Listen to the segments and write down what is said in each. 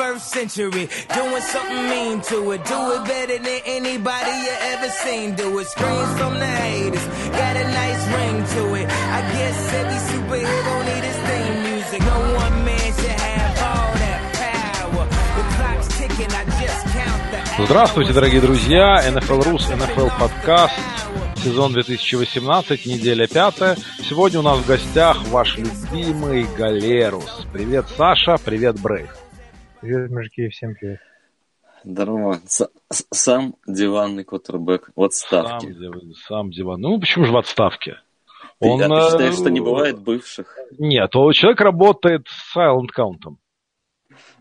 21st century. Doing something mean to it. Do it better than anybody you ever seen. Do it. Screams from the haters. Got a nice ring to it. I guess every superhero need his theme music. No one man should have all that power. The clock's ticking. I just count the hours. Здравствуйте, дорогие друзья! NFL Рус, NFL подкаст, сезон 2018, неделя пятая. Сегодня у нас в гостях ваш любимый Галерус. Привет, Саша, привет, Брейв. Привет, мужики, всем привет. Здорово. С- с- сам диванный квотербек в отставке. Сам, сам диван. Ну, почему же в отставке? Ты, Он, а ты э, считаешь, что не бывает бывших? Нет, человек работает с Silent Count.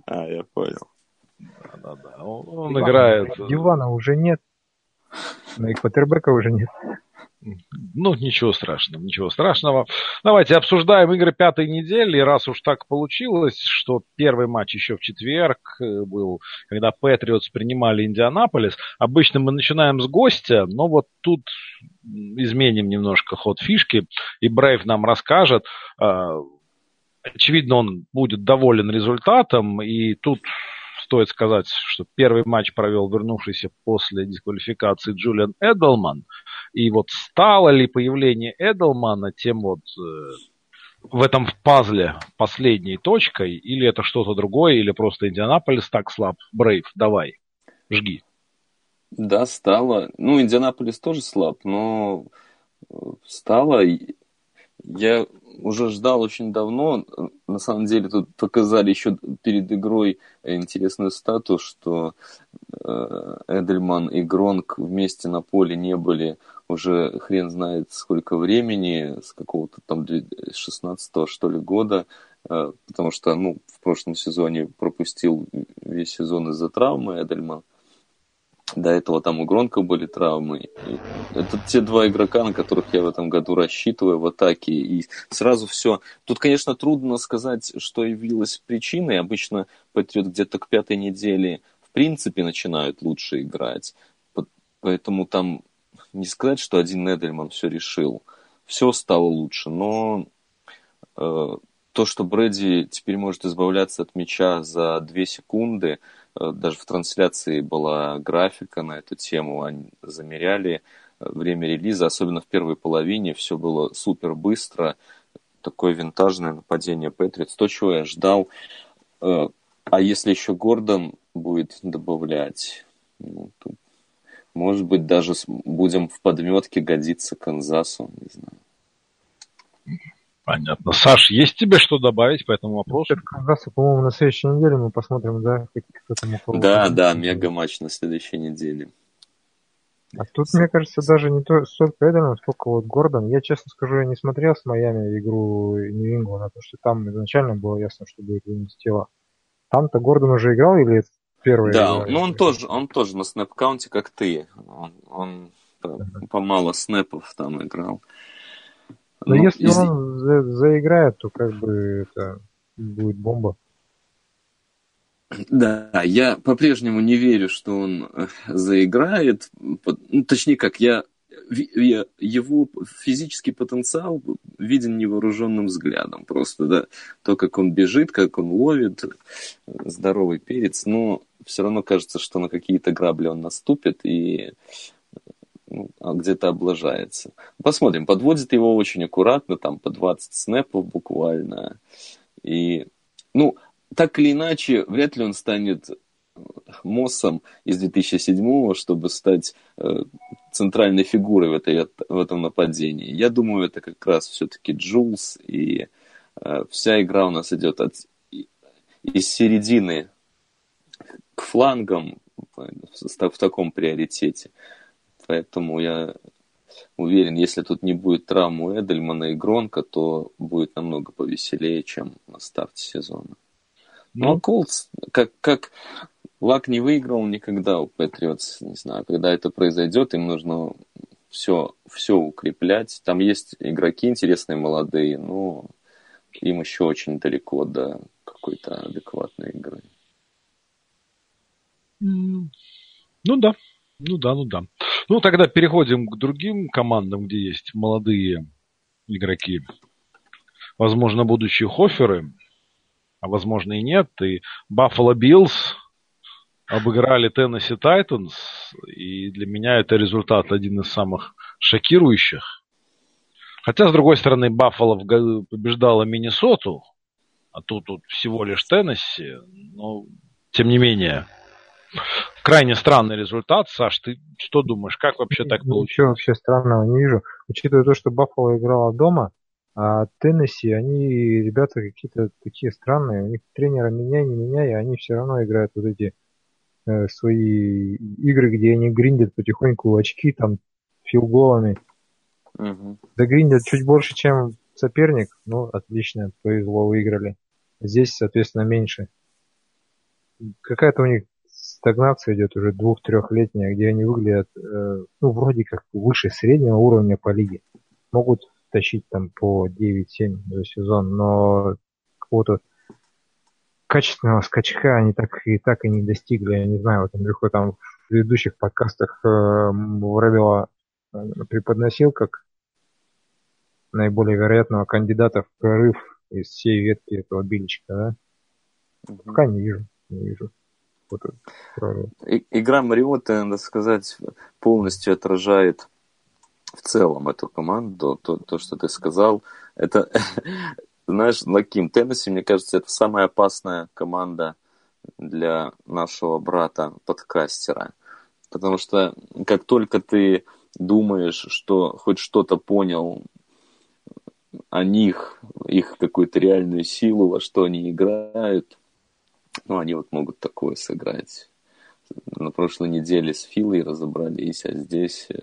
А, я понял. Да-да-да. Он, он Дивана- играет... Дивана уже нет. Но и квотербека уже нет. Ну, ничего страшного, ничего страшного. Давайте обсуждаем игры пятой недели. Раз уж так получилось, что первый матч еще в четверг э, был, когда Патриотс принимали Индианаполис. Обычно мы начинаем с гостя, но вот тут изменим немножко ход фишки, и Брейв нам расскажет. Э, Очевидно, он будет доволен результатом, и тут стоит сказать, что первый матч провел вернувшийся после дисквалификации Джулиан Эдлман. И вот стало ли появление Эдлмана тем вот э, в этом пазле последней точкой, или это что-то другое, или просто Индианаполис так слаб? Брейв, давай, жги. Да, стало. Ну, Индианаполис тоже слаб, но э, стало. Я уже ждал очень давно. На самом деле тут показали еще перед игрой интересную стату, что э, Эдельман и Гронк вместе на поле не были уже хрен знает сколько времени, с какого-то там 16 что ли года, э, потому что, ну, в прошлом сезоне пропустил весь сезон из-за травмы Эдельман. До этого там у Гронка были травмы. И это те два игрока, на которых я в этом году рассчитываю в атаке. И сразу все. Тут, конечно, трудно сказать, что явилось причиной. Обычно Патриот где-то к пятой неделе в принципе начинают лучше играть. По- Поэтому там не сказать, что один Эдельман все решил. Все стало лучше, но э, то, что Брэди теперь может избавляться от мяча за две секунды, даже в трансляции была графика на эту тему, они замеряли э, время релиза, особенно в первой половине, все было супер быстро, такое винтажное нападение Патриотс, то, чего я ждал. Э, А если еще Гордон будет добавлять, ну, то, может быть, даже будем в подметке годиться Канзасу, не знаю. Понятно. Саш, есть тебе что добавить по этому вопросу? Канзаса, по-моему, на следующей неделе мы посмотрим, да, как кто там у кого. Да, да, мега матч на следующей неделе. А тут, мне кажется, даже не то, столько Эдельман, сколько вот Гордон. Я, честно скажу, я не смотрел с Майами игру Нью-Ингланда, потому что там изначально было ясно, что будет вынес тело. Там-то Гордон уже играл или это первый? Да, игра? ну он тоже, он тоже на снэп-каунте, как ты. Он, он по, по мало снэпов там играл. Но Ну, если из- он за- заиграет, то как бы это будет бомба. Да, я по-прежнему не верю, что он э, заиграет. Ну, точнее, как я, я- его физический потенциал виден невооруженным взглядом. Просто, да, то, как он бежит, как он ловит, э, здоровый перец, но все равно кажется, что на какие-то грабли он наступит и где-то облажается. Посмотрим, подводит его очень аккуратно, там по 20 снэпов буквально. И, ну, так или иначе, вряд ли он станет э, Моссом из 2007 чтобы стать э, центральной фигурой в, этой, в этом нападении. Я думаю, это как раз все-таки Джулс, и э, вся игра у нас идет от, из середины к флангам в, в таком приоритете. Поэтому я уверен, если тут не будет травмы Эдельмана и Гронка, то будет намного повеселее, чем на старте сезона. Ну, а Колтс, как, как Лак не выиграл никогда у Патриотс, не знаю, когда это произойдет, им нужно все, все укреплять. Там есть игроки интересные, молодые, но им еще очень далеко до какой-то адекватной игры. Ну да, ну да, ну да. Ну тогда переходим к другим командам, где есть молодые игроки, возможно, будущие хоферы. а возможно и нет. И Buffalo Bills обыграли Теннесси Тайтанс, и для меня это результат один из самых шокирующих. Хотя, с другой стороны, Баффало побеждала Миннесоту, а тут, тут всего лишь Теннесси, но тем не менее, крайне странный результат. Саш, ты что думаешь, как вообще так получилось? Ничего вообще странного не вижу. Учитывая то, что Баффало играла дома, а Теннесси, они ребята какие-то такие странные. У них тренера меняй, не меняй, они все равно играют вот эти э, свои игры, где они гриндят потихоньку очки там филголами. Угу. Да гриндят чуть больше, чем соперник. Ну, отлично, повезло, выиграли. Здесь, соответственно, меньше. Какая-то у них стагнация идет уже двух-трехлетняя, где они выглядят, э, ну, вроде как выше среднего уровня по лиге. Могут тащить там по 9-7 за сезон, но какого-то качественного скачка они так и так и не достигли. Я не знаю, вот Андрюха там в предыдущих подкастах э, Воробела э, преподносил как наиболее вероятного кандидата в прорыв из всей ветки этого билечка, да? Угу. Пока не вижу, не вижу. Вот Игра Мариота, надо сказать, полностью отражает в целом эту команду, то, то что ты сказал. Это, знаешь, Лаким, Теннесси, мне кажется, это самая опасная команда для нашего брата-подкастера. Потому что как только ты думаешь, что хоть что-то понял о них, их какую-то реальную силу, во что они играют, ну, они вот могут такое сыграть. На прошлой неделе с Филой разобрались, а здесь э,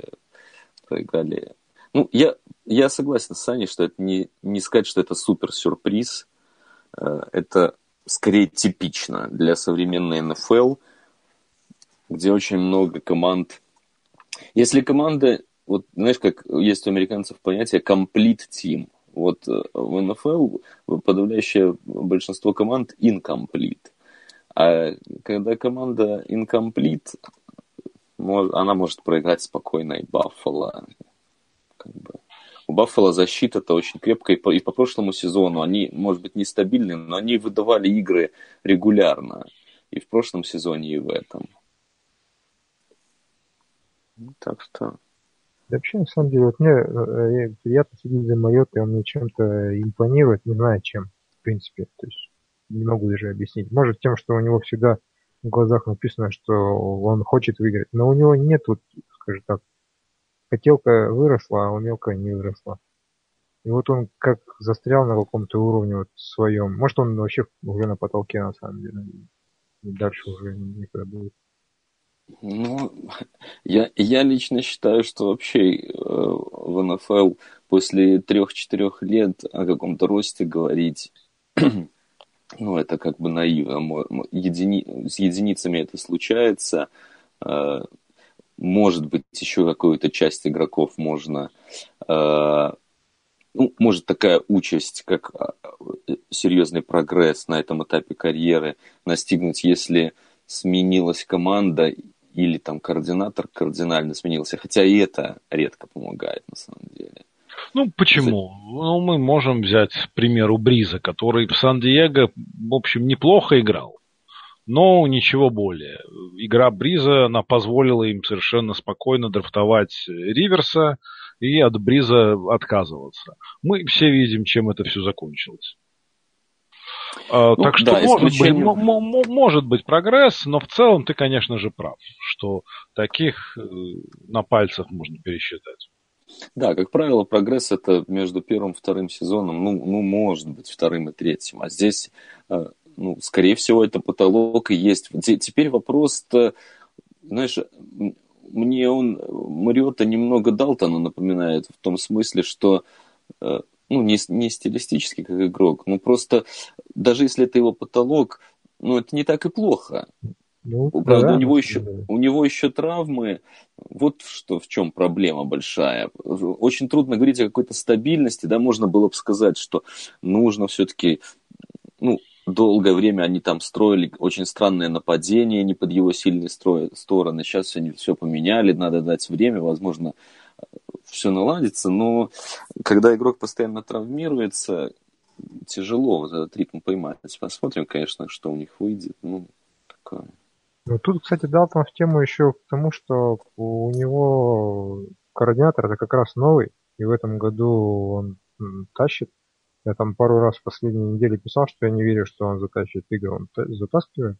проиграли. Ну, я, я согласен с Саней, что это не, не сказать, что это супер сюрприз. Э, это скорее типично для современной НФЛ, где очень много команд. Если команда, вот знаешь, как есть у американцев понятие complete team, вот э, в НФЛ подавляющее большинство команд incomplete. А когда команда incomplete, она может проиграть спокойно и Баффало. Как бы. У Баффало защита-то очень крепкая, и по, и по прошлому сезону они, может быть, нестабильны, но они выдавали игры регулярно. И в прошлом сезоне, и в этом. Так что вообще, на самом деле, вот мне э, приятно следить за Майотой, он мне чем-то импонирует, не знаю чем, в принципе. То есть не могу даже объяснить. Может тем, что у него всегда в глазах написано, что он хочет выиграть, но у него нет, вот, скажем так, хотелка выросла, а умелка не выросла. И вот он как застрял на каком-то уровне вот своем. Может, он вообще уже на потолке, на самом деле. И дальше уже никогда будет. Ну, я, я лично считаю, что вообще э, в НФЛ после трех-четырех лет о каком-то росте говорить, ну, это как бы наивно. Едини... С единицами это случается. Э, может быть, еще какую-то часть игроков можно... Э, ну, может такая участь, как э, серьезный прогресс на этом этапе карьеры настигнуть, если сменилась команда или там координатор кардинально сменился, хотя и это редко помогает на самом деле. Ну, почему? Ну, мы можем взять пример у Бриза, который в Сан-Диего, в общем, неплохо играл. Но ничего более. Игра Бриза, она позволила им совершенно спокойно драфтовать Риверса и от Бриза отказываться. Мы все видим, чем это все закончилось. А, ну, так что да, может, исключение... быть, может быть прогресс, но в целом ты, конечно же, прав, что таких э, на пальцах можно пересчитать. Да, как правило, прогресс это между первым и вторым сезоном, ну, ну, может быть, вторым и третьим. А здесь, э, ну, скорее всего, это потолок и есть. Теперь вопрос-то, знаешь, мне он, Мариота немного Далтона напоминает в том смысле, что э, ну, не, не стилистически как игрок, но просто даже если это его потолок, ну, это не так и плохо. Ну, Правда, да, у, него еще, у него еще травмы. Вот что в чем проблема большая. Очень трудно говорить о какой-то стабильности. Да, можно было бы сказать, что нужно все-таки, ну, долгое время они там строили очень странное нападение, не под его сильные строи, стороны. Сейчас они все поменяли, надо дать время, возможно, все наладится. Но когда игрок постоянно травмируется, тяжело вот этот ритм поймать. Посмотрим, конечно, что у них выйдет. Ну, такое. Ну, тут, кстати, дал там в тему еще к тому, что у него координатор это как раз новый, и в этом году он тащит. Я там пару раз в последней неделе писал, что я не верю, что он затащит игры. Он затаскивает.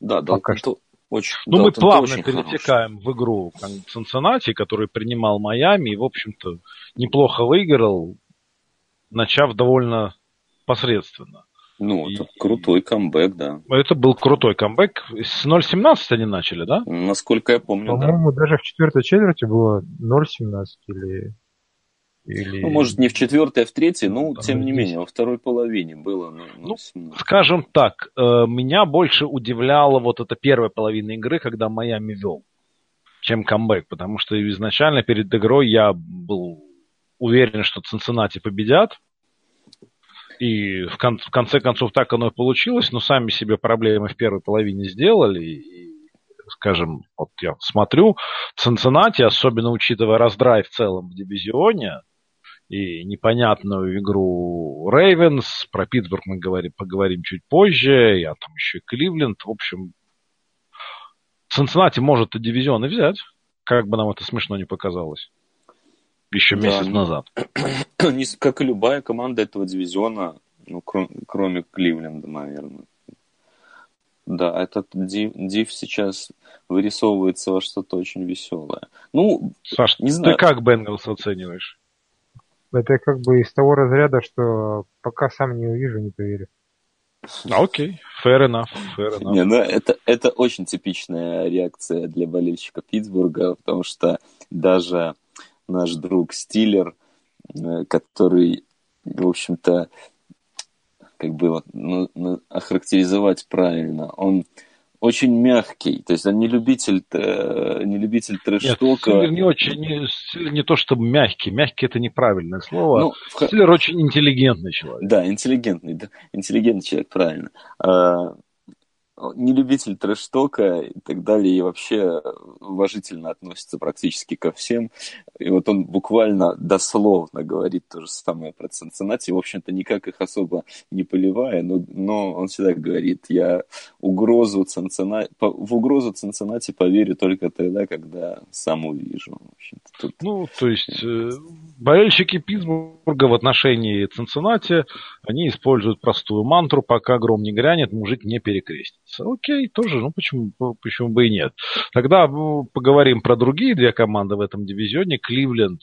Да, да, Пока что. Очень, ну, мы плавно перетекаем хороший. в игру Цинциннати, который принимал Майами и, в общем-то, неплохо выиграл, начав довольно посредственно. Ну, это и... крутой камбэк, да. Это был крутой камбэк. С 0.17 они начали, да? Насколько я помню, По-моему, да. даже в четвертой четверти было 0.17 или... или... Ну, может, не в четвертой, а в третьей, но, там тем не менее, во второй половине было 0.17. Ну, скажем так, э, меня больше удивляла вот эта первая половина игры, когда Майами вел, чем камбэк, потому что изначально перед игрой я был уверен, что Цинциннати победят, и в, кон- в конце концов так оно и получилось, но сами себе проблемы в первой половине сделали. И, скажем, вот я смотрю, Цинциннати, особенно учитывая раздрай в целом в дивизионе, и непонятную игру Рейвенс, про Питтсбург мы говорим, поговорим чуть позже, я там еще и Кливленд, в общем, Цинциннати может и дивизион и взять, как бы нам это смешно не показалось еще месяц да, назад. Как и любая команда этого дивизиона, ну, кроме, кроме Кливленда, наверное. Да, этот див, див сейчас вырисовывается во что-то очень веселое. Ну, Саш, не знаю. ты как Бенгалс оцениваешь? Это как бы из того разряда, что пока сам не увижу, не поверю. А, окей, fair enough, fair enough. Не, ну это, это очень типичная реакция для болельщика Питтсбурга, потому что даже наш друг Стиллер, э, который, в общем-то, как бы ну, ну, охарактеризовать правильно, он очень мягкий, то есть он не любитель, э, не любитель трэш-тока. Нет, не очень, не, не то чтобы мягкий, мягкий это неправильное слово, ну, Стиллер очень интеллигентный человек. Да, интеллигентный, да, интеллигентный человек, правильно. А, не любитель трэш-тока и так далее, и вообще уважительно относится практически ко всем. И вот он буквально дословно говорит то же самое про Цинциннати, в общем-то, никак их особо не поливая, но, но он всегда говорит, я угрозу Цинциннати, в угрозу Цинциннати поверю только тогда, когда сам увижу. В тут... Ну, то есть, э, болельщики Питтсбурга в отношении Цинциннати, они используют простую мантру, пока гром не грянет, мужик не перекрестит. Окей, тоже, ну почему, почему бы и нет. Тогда ну, поговорим про другие две команды в этом дивизионе. Кливленд,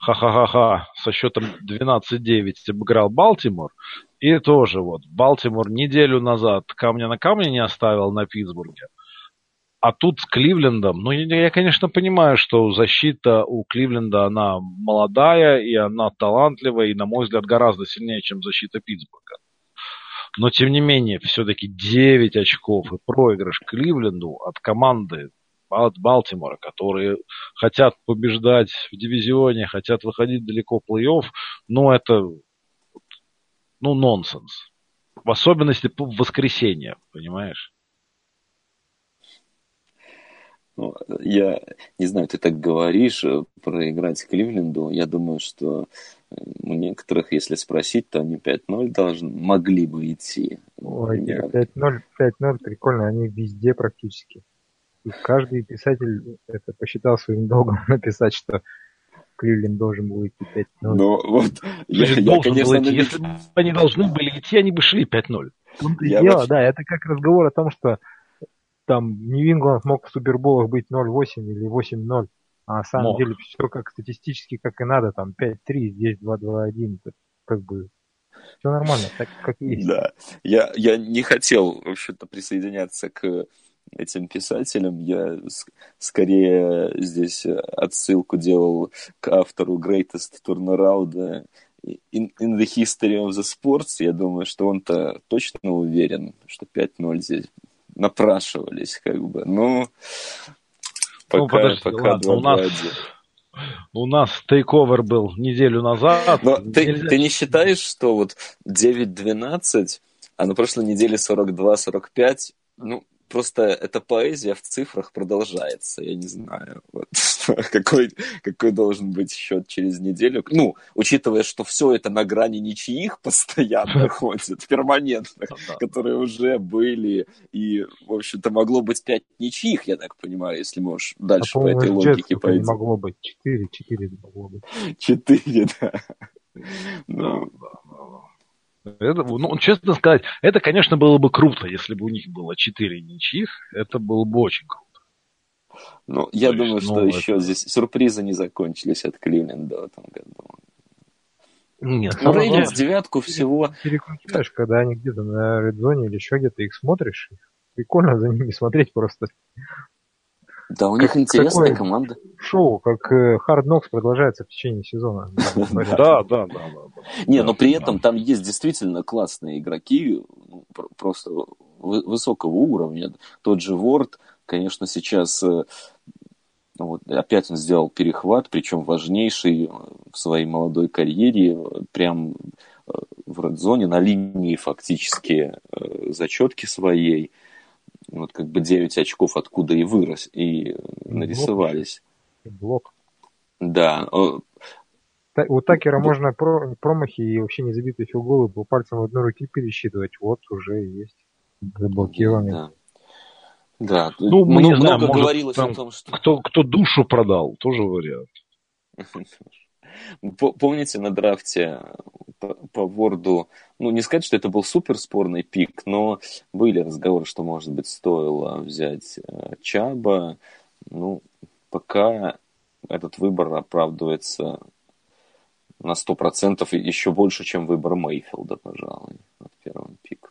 ха-ха-ха-ха, со счетом 12-9 обыграл Балтимор. И тоже вот, Балтимор неделю назад камня на камне не оставил на Питтсбурге. А тут с Кливлендом, ну, я, я, конечно, понимаю, что защита у Кливленда, она молодая, и она талантливая, и, на мой взгляд, гораздо сильнее, чем защита Питтсбурга. Но, тем не менее, все-таки 9 очков и проигрыш Кливленду от команды от Балтимора, которые хотят побеждать в дивизионе, хотят выходить далеко в плей-офф, ну, это ну, нонсенс. В особенности в воскресенье, понимаешь? Ну, я не знаю, ты так говоришь э, проиграть Кливленду. Я думаю, что э, у некоторых, если спросить, то они 5-0 должны, могли бы идти. Ой, 5-0, 5-0 прикольно, они везде практически. И каждый писатель это посчитал своим долгом написать, что Кливленд должен был идти 5-0. Ну, вот, я, я, должен конечно, был идти. Если бы они должны были идти, они бы шли 5-0. Я дело, вообще... да, это как разговор о том, что там Нью-Ингланд мог в Суперболах быть 0-8 или 8-0, а на самом мог. деле все как статистически как и надо, там 5-3, здесь 2-2-1, как бы все нормально, так как есть. Да, я, я не хотел, в общем-то, присоединяться к этим писателям. Я скорее здесь отсылку делал к автору Greatest Turnaround in, in the History of the Sports. Я думаю, что он-то точно уверен, что 5-0 здесь напрашивались, как бы. Ну, пока, ну, подожди, пока ладно, 2 у нас... У нас тейковер был неделю назад. Но ты, ты не считаешь, что вот 9-12, а на прошлой неделе 42-45, ну, просто эта поэзия в цифрах продолжается, я не знаю. Вот. какой, какой должен быть счет через неделю. Ну, учитывая, что все это на грани ничьих постоянно ходит, перманентных, которые уже были. И, в общем-то, могло быть пять ничьих, я так понимаю, если можешь дальше по этой логике пойти. могло быть четыре, четыре могло быть. Четыре, да. Ну, это, ну, честно сказать, это, конечно, было бы круто, если бы у них было четыре ничьих. Это было бы очень круто. Ну, я думаю, есть, что ну, еще это... здесь сюрпризы не закончились от Кливленда в этом году. Нет, ну, Рейнджерс девятку всего... Переключаешь, когда они где-то на редзоне или еще где-то их смотришь, прикольно за ними смотреть просто. Да, у них как, интересная команда. Шоу, как э, Hard Knocks продолжается в течение сезона. Да, да, да. Не, но при этом там есть действительно классные игроки, ну, просто высокого уровня. Тот же Ворд, конечно, сейчас э, вот, опять он сделал перехват, причем важнейший в своей молодой карьере, прям э, в редзоне, на линии фактически зачетки своей вот как бы 9 очков откуда и вырос, и нарисовались. Блок. Да. У Такера можно про, промахи и вообще не забитые филголы по пальцам в одной руке пересчитывать. Вот уже есть заблокированный. Да. Да, ну, мы много, не знаем, много говорилось там, о том, что... Кто, кто душу продал, тоже вариант. Помните на драфте по, по Ворду, ну, не сказать, что это был супер спорный пик, но были разговоры, что, может быть, стоило взять э, Чаба. Ну, пока этот выбор оправдывается на 100% еще больше, чем выбор Мейфилда, пожалуй, от первого пика.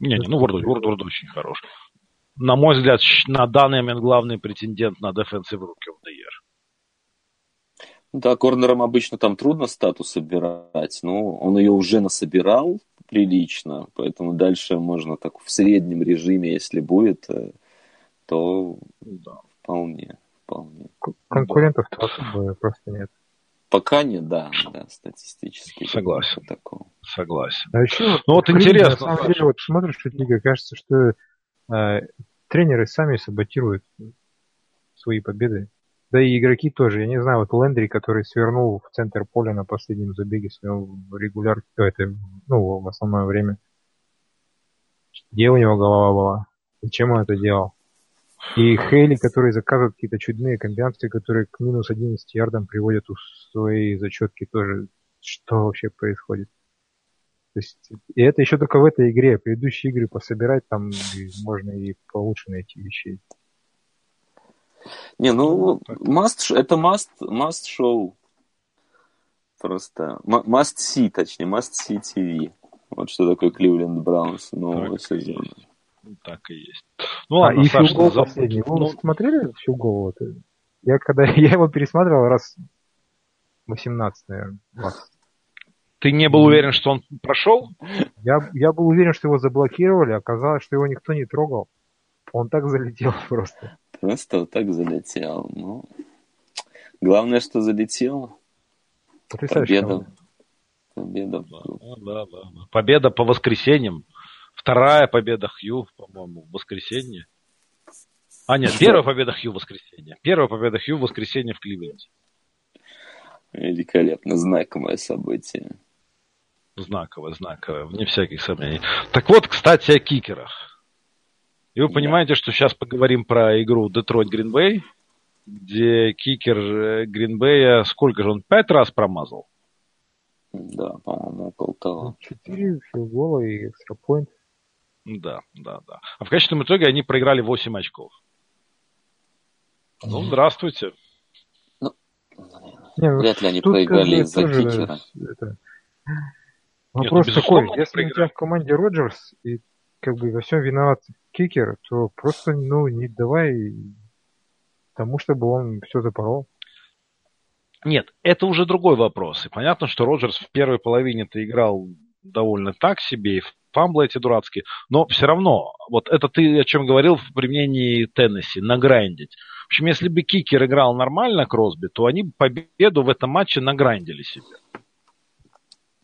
Не, не, ну Ворд, Ворд, Ворд очень хорош. На мой взгляд, на данный момент главный претендент на Defensive Rookie of the Year. Да, корнерам обычно там трудно статус собирать, но он ее уже насобирал прилично, поэтому дальше можно так в среднем режиме, если будет, э, то да, вполне, вполне. Конкурентов да. особо просто нет. Пока нет, да, да, статистически. Согласен. Такого. Согласен. А еще, ну вот интересно. На самом деле, вот смотришь эту лигу, кажется, что э, тренеры сами саботируют свои победы. Да и игроки тоже. Я не знаю, вот Лендри, который свернул в центр поля на последнем забеге своего регуляр... Это, ну, в основное время. Где у него голова была? Зачем он это делал? И Хейли, который заказывает какие-то чудные комбинации, которые к минус 11 ярдам приводят у своей зачетки тоже. Что вообще происходит? То есть, и это еще только в этой игре. Предыдущие игры пособирать там можно и получше найти вещей. Не, ну, must, это must, must show. Просто must see, точнее, must see TV. Вот что такое Кливленд Браунс нового сезона. Так и есть. Ну ладно, а, и филгол за... последний. Вы ну... смотрели филгол? Я когда я его пересматривал раз 18, наверное. 20. Ты не был уверен, что он прошел? Я, я был уверен, что его заблокировали, оказалось, что его никто не трогал. Он так залетел просто. Просто вот так залетел. Ну, главное, что залетел. Победа. Победа. Да, да, да. Победа по воскресеньям. Вторая победа Хью, по-моему, в воскресенье. А нет, первая победа Хью в воскресенье. Первая победа Хью в воскресенье в Кливленде. Великолепно, знаковое событие. Знаковое, знаковое, вне всяких сомнений. Так вот, кстати, о кикерах. И вы понимаете, что сейчас поговорим про игру Детройт Гринбей, где кикер Гринбея, сколько же он, пять раз промазал? Да, по-моему, около того. Четыре филгола и экстрапоинт. Да, да, да. А в конечном итоге они проиграли 8 очков. Ну, здравствуйте. Ну, не, ну, вряд ли они проиграли из-за кикера. Это... Вопрос Нет, ну, такой, если у тебя в команде Роджерс, и как бы во всем виноват кикер, то просто, ну, не давай тому, чтобы он все запорол. Нет, это уже другой вопрос. И понятно, что Роджерс в первой половине-то играл довольно так себе, и фамблы эти дурацкие, но все равно, вот это ты о чем говорил в применении Теннесси, награндить. В общем, если бы Кикер играл нормально Кросби, то они победу в этом матче награндили себе.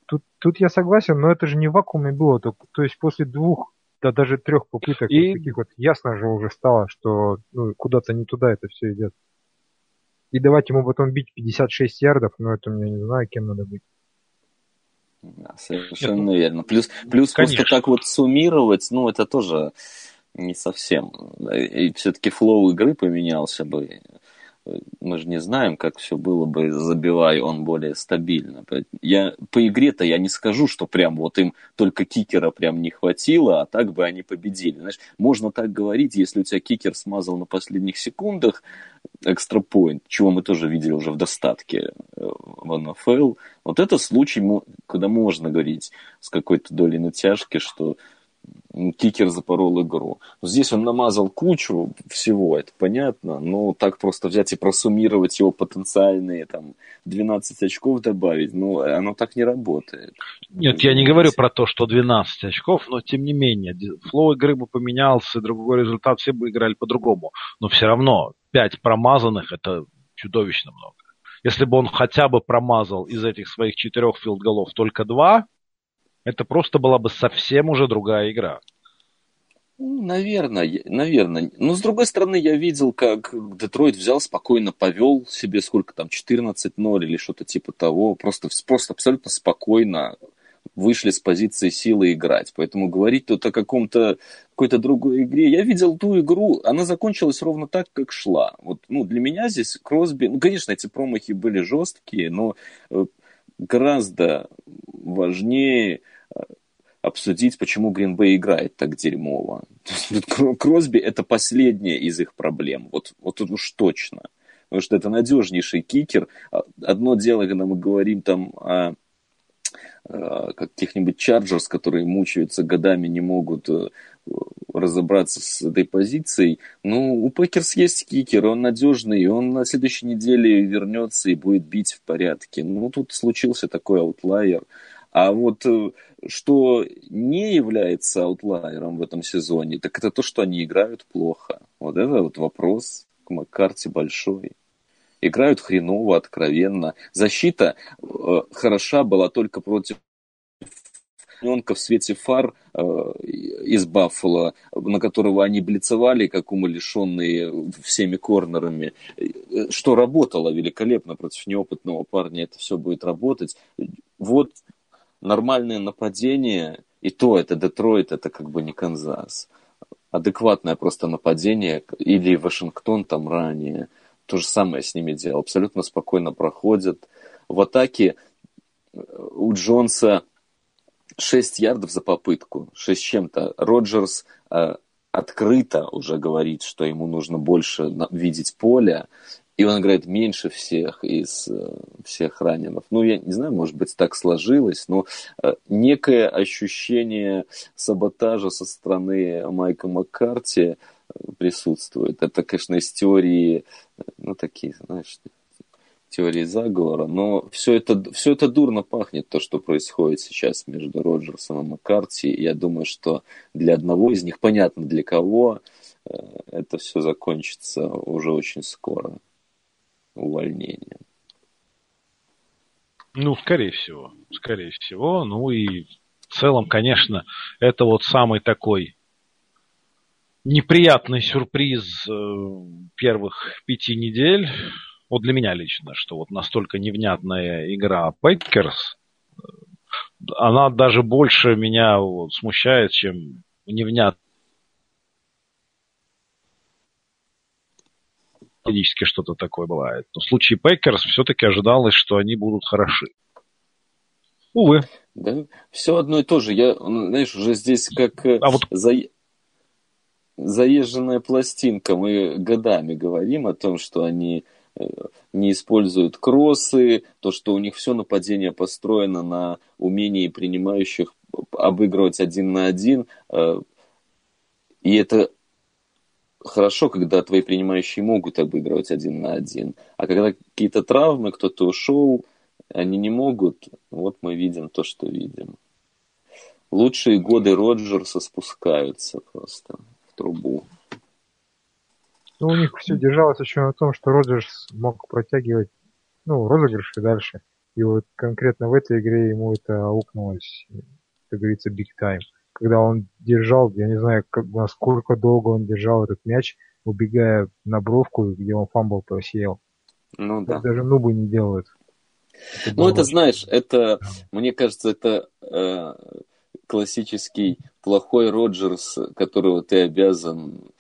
Тут, тут я согласен, но это же не в вакууме было. То, то есть после двух да, даже трех попыток и... вот таких вот ясно же уже стало, что ну, куда-то не туда это все идет. И давать ему потом бить 56 ярдов, ну это я не знаю, кем надо быть. Да, совершенно Нет, ну, верно. Плюс, плюс просто так вот суммировать, ну, это тоже не совсем. И все-таки флоу игры поменялся бы мы же не знаем, как все было бы, забивая он более стабильно. Я, по игре-то я не скажу, что прям вот им только кикера прям не хватило, а так бы они победили. Знаешь, можно так говорить, если у тебя кикер смазал на последних секундах экстра point, чего мы тоже видели уже в достатке э, в НФЛ. Вот это случай, когда можно говорить с какой-то долей натяжки, что кикер запорол игру. Здесь он намазал кучу всего, это понятно, но так просто взять и просуммировать его потенциальные там 12 очков добавить, ну, оно так не работает. Нет, я не говорю про то, что 12 очков, но тем не менее, флоу игры бы поменялся, другой результат, все бы играли по-другому. Но все равно 5 промазанных это чудовищно много. Если бы он хотя бы промазал из этих своих четырех филдголов только два, это просто была бы совсем уже другая игра. Ну, наверное, наверное. Но с другой стороны, я видел, как Детройт взял, спокойно повел себе сколько там, 14-0 или что-то типа того. Просто, просто абсолютно спокойно вышли с позиции силы играть. Поэтому говорить тут о каком-то какой-то другой игре. Я видел ту игру, она закончилась ровно так, как шла. Вот, ну, для меня здесь Кросби, ну, конечно, эти промахи были жесткие, но э, гораздо важнее э, обсудить, почему Гринбей играет так дерьмово. Кросби это последняя из их проблем. Вот, вот уж точно. Потому что это надежнейший кикер. А, одно дело, когда мы говорим там о каких-нибудь Chargers, которые мучаются годами, не могут э, разобраться с этой позицией. Ну, у Packers есть кикер, он надежный, он на следующей неделе вернется и будет бить в порядке. Ну, тут случился такой outlier. А вот э, что не является аутлайером в этом сезоне, так это то, что они играют плохо. Вот это вот вопрос к Маккарте большой. Играют хреново, откровенно. Защита э, хороша была только против в свете фар э, из Баффала, на которого они блицевали, как умалишенные всеми корнерами, э, что работало великолепно против неопытного парня, это все будет работать. Вот нормальное нападение, и то это Детройт, это как бы не Канзас. Адекватное просто нападение, или Вашингтон там ранее. То же самое с ними делал. Абсолютно спокойно проходят. В атаке э, у Джонса 6 ярдов за попытку, 6 чем-то. Роджерс э, открыто уже говорит, что ему нужно больше видеть поле, и он играет меньше всех из э, всех раненых. Ну, я не знаю, может быть, так сложилось, но э, некое ощущение саботажа со стороны Майка Маккарти э, присутствует. Это, конечно, из теории, э, ну, такие, знаешь, теории заговора, но все это, все это дурно пахнет, то, что происходит сейчас между Роджерсом и Маккарти. Я думаю, что для одного из них, понятно для кого, э, это все закончится уже очень скоро увольнением. Ну, скорее всего, скорее всего. Ну и в целом, конечно, это вот самый такой неприятный сюрприз э, первых пяти недель вот для меня лично, что вот настолько невнятная игра Packers, она даже больше меня вот смущает, чем невнятная периодически что-то такое бывает. Но в случае Packers все-таки ожидалось, что они будут хороши. Увы. Да, все одно и то же. Я, знаешь, уже здесь как э, а вот... за... заезженная пластинка. Мы годами говорим о том, что они не используют кроссы, то, что у них все нападение построено на умении принимающих обыгрывать один на один. Э, и это хорошо, когда твои принимающие могут обыгрывать один на один. А когда какие-то травмы, кто-то ушел, они не могут, вот мы видим то, что видим. Лучшие годы Роджерса спускаются просто в трубу. Ну, у них все держалось еще на том, что Роджерс мог протягивать, ну, розыгрыши дальше. И вот конкретно в этой игре ему это аукнулось, как говорится, big time. когда он держал, я не знаю, как, насколько долго он держал этот мяч, убегая на бровку, где он fumble просеял. Ну да. Даже нубы не делают. Это ну, это, знаешь, это, мне кажется, это э, классический плохой Роджерс, которого ты обязан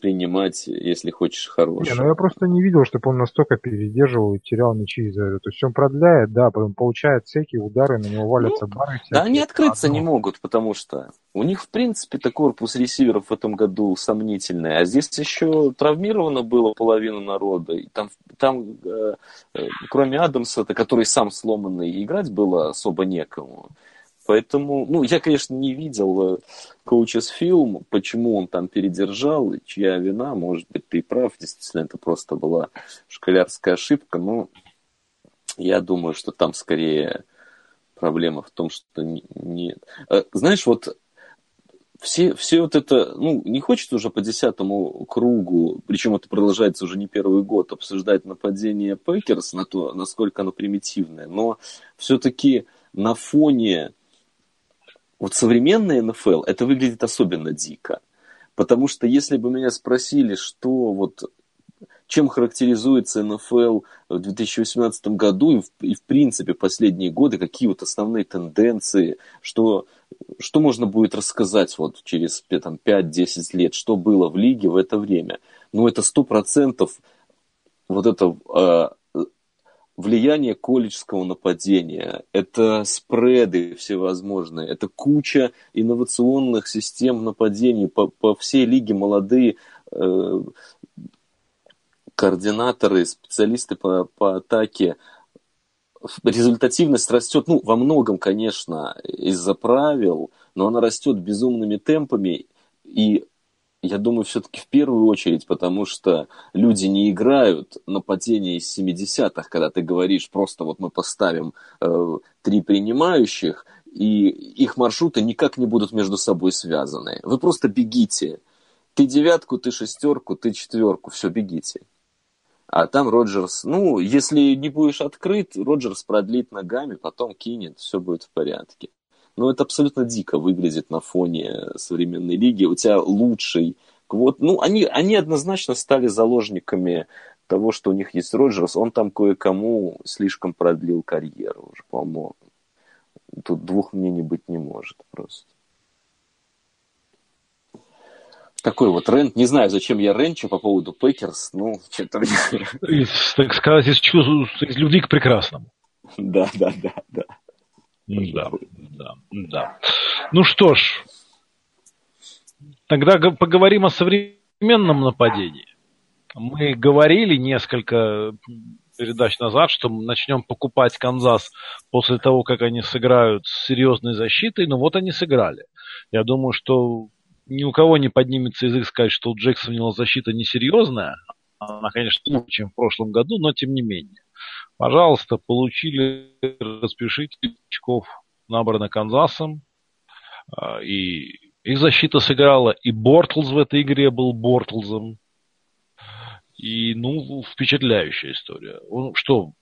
принимать, если хочешь хороший. Не, ну я просто не видел, чтобы он настолько передерживал и терял мячи из-за этого. То есть он продляет, да, потом получает всякие удары, на него валятся ну, бары. Да они открыться не могут, потому что у них, в принципе-то, корпус ресиверов в этом году сомнительный. А здесь еще травмировано было половину народа. И там, там э, э, кроме Адамса, который сам сломанный, играть было особо некому. Поэтому, ну, я, конечно, не видел коучес фильм, почему он там передержал, чья вина, может быть, ты прав, действительно, это просто была школярская ошибка, но я думаю, что там скорее проблема в том, что нет. Э, знаешь, вот все, все вот это, ну, не хочется уже по десятому кругу, причем это продолжается уже не первый год, обсуждать нападение Packers на то, насколько оно примитивное, но все-таки на фоне вот современная НФЛ, это выглядит особенно дико. Потому что если бы меня спросили, что вот чем характеризуется НФЛ в 2018 году и в, и в принципе последние годы, какие вот основные тенденции, что, что можно будет рассказать вот через там, 5-10 лет, что было в лиге в это время. Ну, это сто процентов вот это а, влияние колледжского нападения, это спреды всевозможные, это куча инновационных систем нападений. По, по всей лиге молодые э, координаторы, специалисты по, по атаке. Результативность растет, ну, во многом, конечно, из-за правил, но она растет безумными темпами, и я думаю, все-таки в первую очередь, потому что люди не играют нападение из 70-х, когда ты говоришь, просто вот мы поставим э, три принимающих, и их маршруты никак не будут между собой связаны. Вы просто бегите. Ты девятку, ты шестерку, ты четверку, все, бегите. А там Роджерс, ну, если не будешь открыт, Роджерс продлит ногами, потом кинет, все будет в порядке. Но это абсолютно дико выглядит на фоне современной лиги. У тебя лучший квот. Ну, они, они однозначно стали заложниками того, что у них есть Роджерс. Он там кое-кому слишком продлил карьеру уже, по-моему. Тут двух мнений быть не может просто. Такой вот rant. Не знаю, зачем я rant ю по поводу Packers. Ну, что-то... Так сказать, из, чувств, из любви к прекрасному. Да, да, да, да. Да, да, да. Ну что ж, тогда поговорим о современном нападении. Мы говорили несколько передач назад, что мы начнем покупать Канзас после того, как они сыграют с серьезной защитой. Но вот они сыграли. Я думаю, что ни у кого не поднимется язык сказать, что у Джексонвилла защита несерьезная. Она, конечно, лучше, чем в прошлом году, но тем не менее. Пожалуйста, получили, распишите очков, набрано Канзасом. А, и их защита сыграла, и Бортлз в этой игре был Бортлзом. И, ну, впечатляющая история. Ну, что,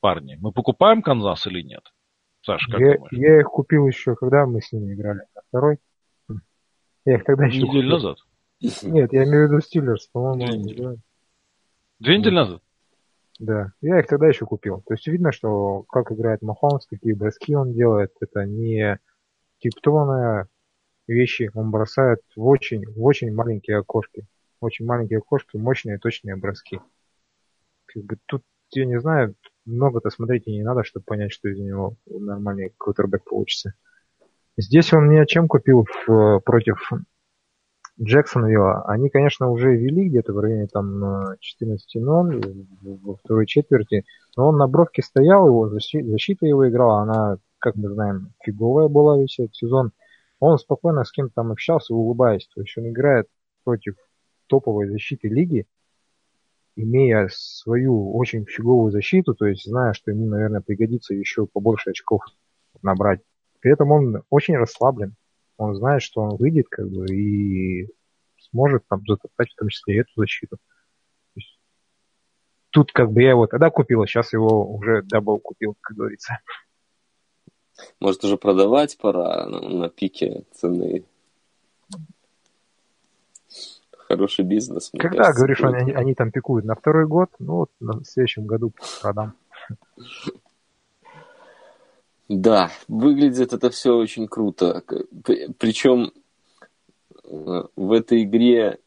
парни, мы покупаем Канзас или нет? Саша, как я, думаешь? Я их купил еще, когда мы с ними играли. На второй? Я их тогда еще Неделю купил. назад? Нет, я имею в виду Стиллерс, по-моему. Две недели. Две недели назад? Да, я их тогда еще купил. То есть видно, что как играет Махомс, какие броски он делает, это не типтованные вещи, он бросает в очень, в очень маленькие окошки. Очень маленькие окошки, мощные, точные броски. Как бы тут, я не знаю, много-то смотреть и не надо, чтобы понять, что из него нормальный квотербек получится. Здесь он ни о чем купил в, против Джексонвилла, они, конечно, уже вели где-то в районе там 14-0 во второй четверти, но он на бровке стоял, его защита его играла, она, как мы знаем, фиговая была весь этот сезон. Он спокойно с кем-то там общался, улыбаясь. То есть он играет против топовой защиты лиги, имея свою очень фиговую защиту, то есть зная, что ему, наверное, пригодится еще побольше очков набрать. При этом он очень расслаблен он знает, что он выйдет, как бы, и сможет там затоптать в том числе и эту защиту. Есть, тут как бы я его тогда купил, а сейчас его уже double купил, как говорится. Может, уже продавать пора на, на пике цены? Хороший бизнес. Когда, кажется, говоришь, они, они там пикуют? На второй год? Ну, вот на следующем году продам. Да, выглядит это все очень круто. Причем э, в этой игре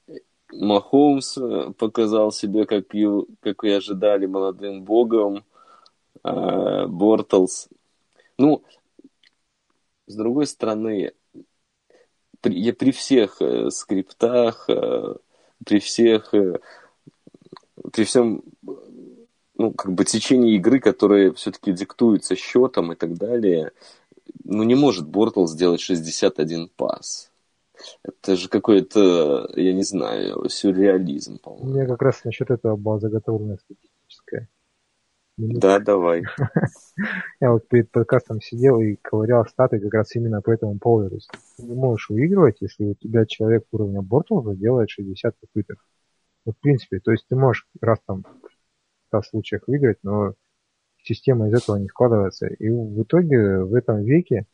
Махоумс э, показал себя, как и, как и ожидали, молодым богом. Э, Бортлс. Ну, с другой стороны, при, при всех скриптах, при всех, при всем ну, как бы течение игры, которое все-таки диктуется счетом и так далее, ну, не может Бортл сделать 61 пас. Это же какой-то, я не знаю, сюрреализм, по-моему. У меня как раз насчет этого была заготовленная статистическая. Да, давай. Я вот перед подкастом сидел и ковырял статы как раз именно по этому поводу. Ты не можешь выигрывать, если у тебя человек уровня Бортлза делает 60 попыток. Вот, в принципе, то есть ты можешь раз там 100 случаях выиграть, но система из этого не складывается. И в итоге в этом веке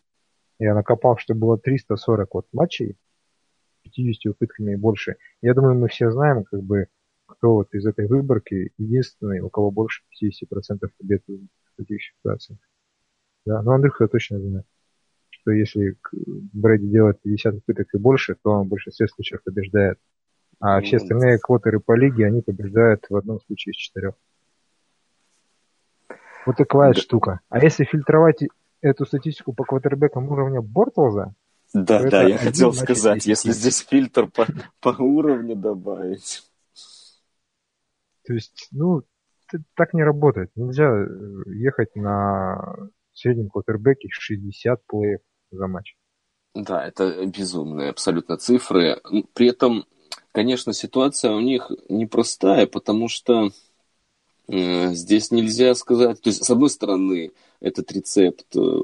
я накопал, что было 340 вот матчей, 50 попытками и больше. Я думаю, мы все знаем, как бы, кто вот из этой выборки единственный, у кого больше 50% побед в таких ситуациях. Да, но Андрюха точно знает, что если Брэди делает 50 попыток и больше, то он в большинстве случаев побеждает. А все остальные квотеры по лиге, они побеждают в одном случае из четырех. Вот такая да. штука. А если фильтровать эту статистику по квотербекам уровня Бортлза, да, да, я хотел сказать, если здесь фильтр по, по уровню добавить. То есть, ну, так не работает. Нельзя э, ехать на среднем квотербеке 60 плеев за матч. Да, это безумные абсолютно цифры. При этом, конечно, ситуация у них непростая, потому что здесь нельзя сказать, то есть, с одной стороны, этот рецепт э,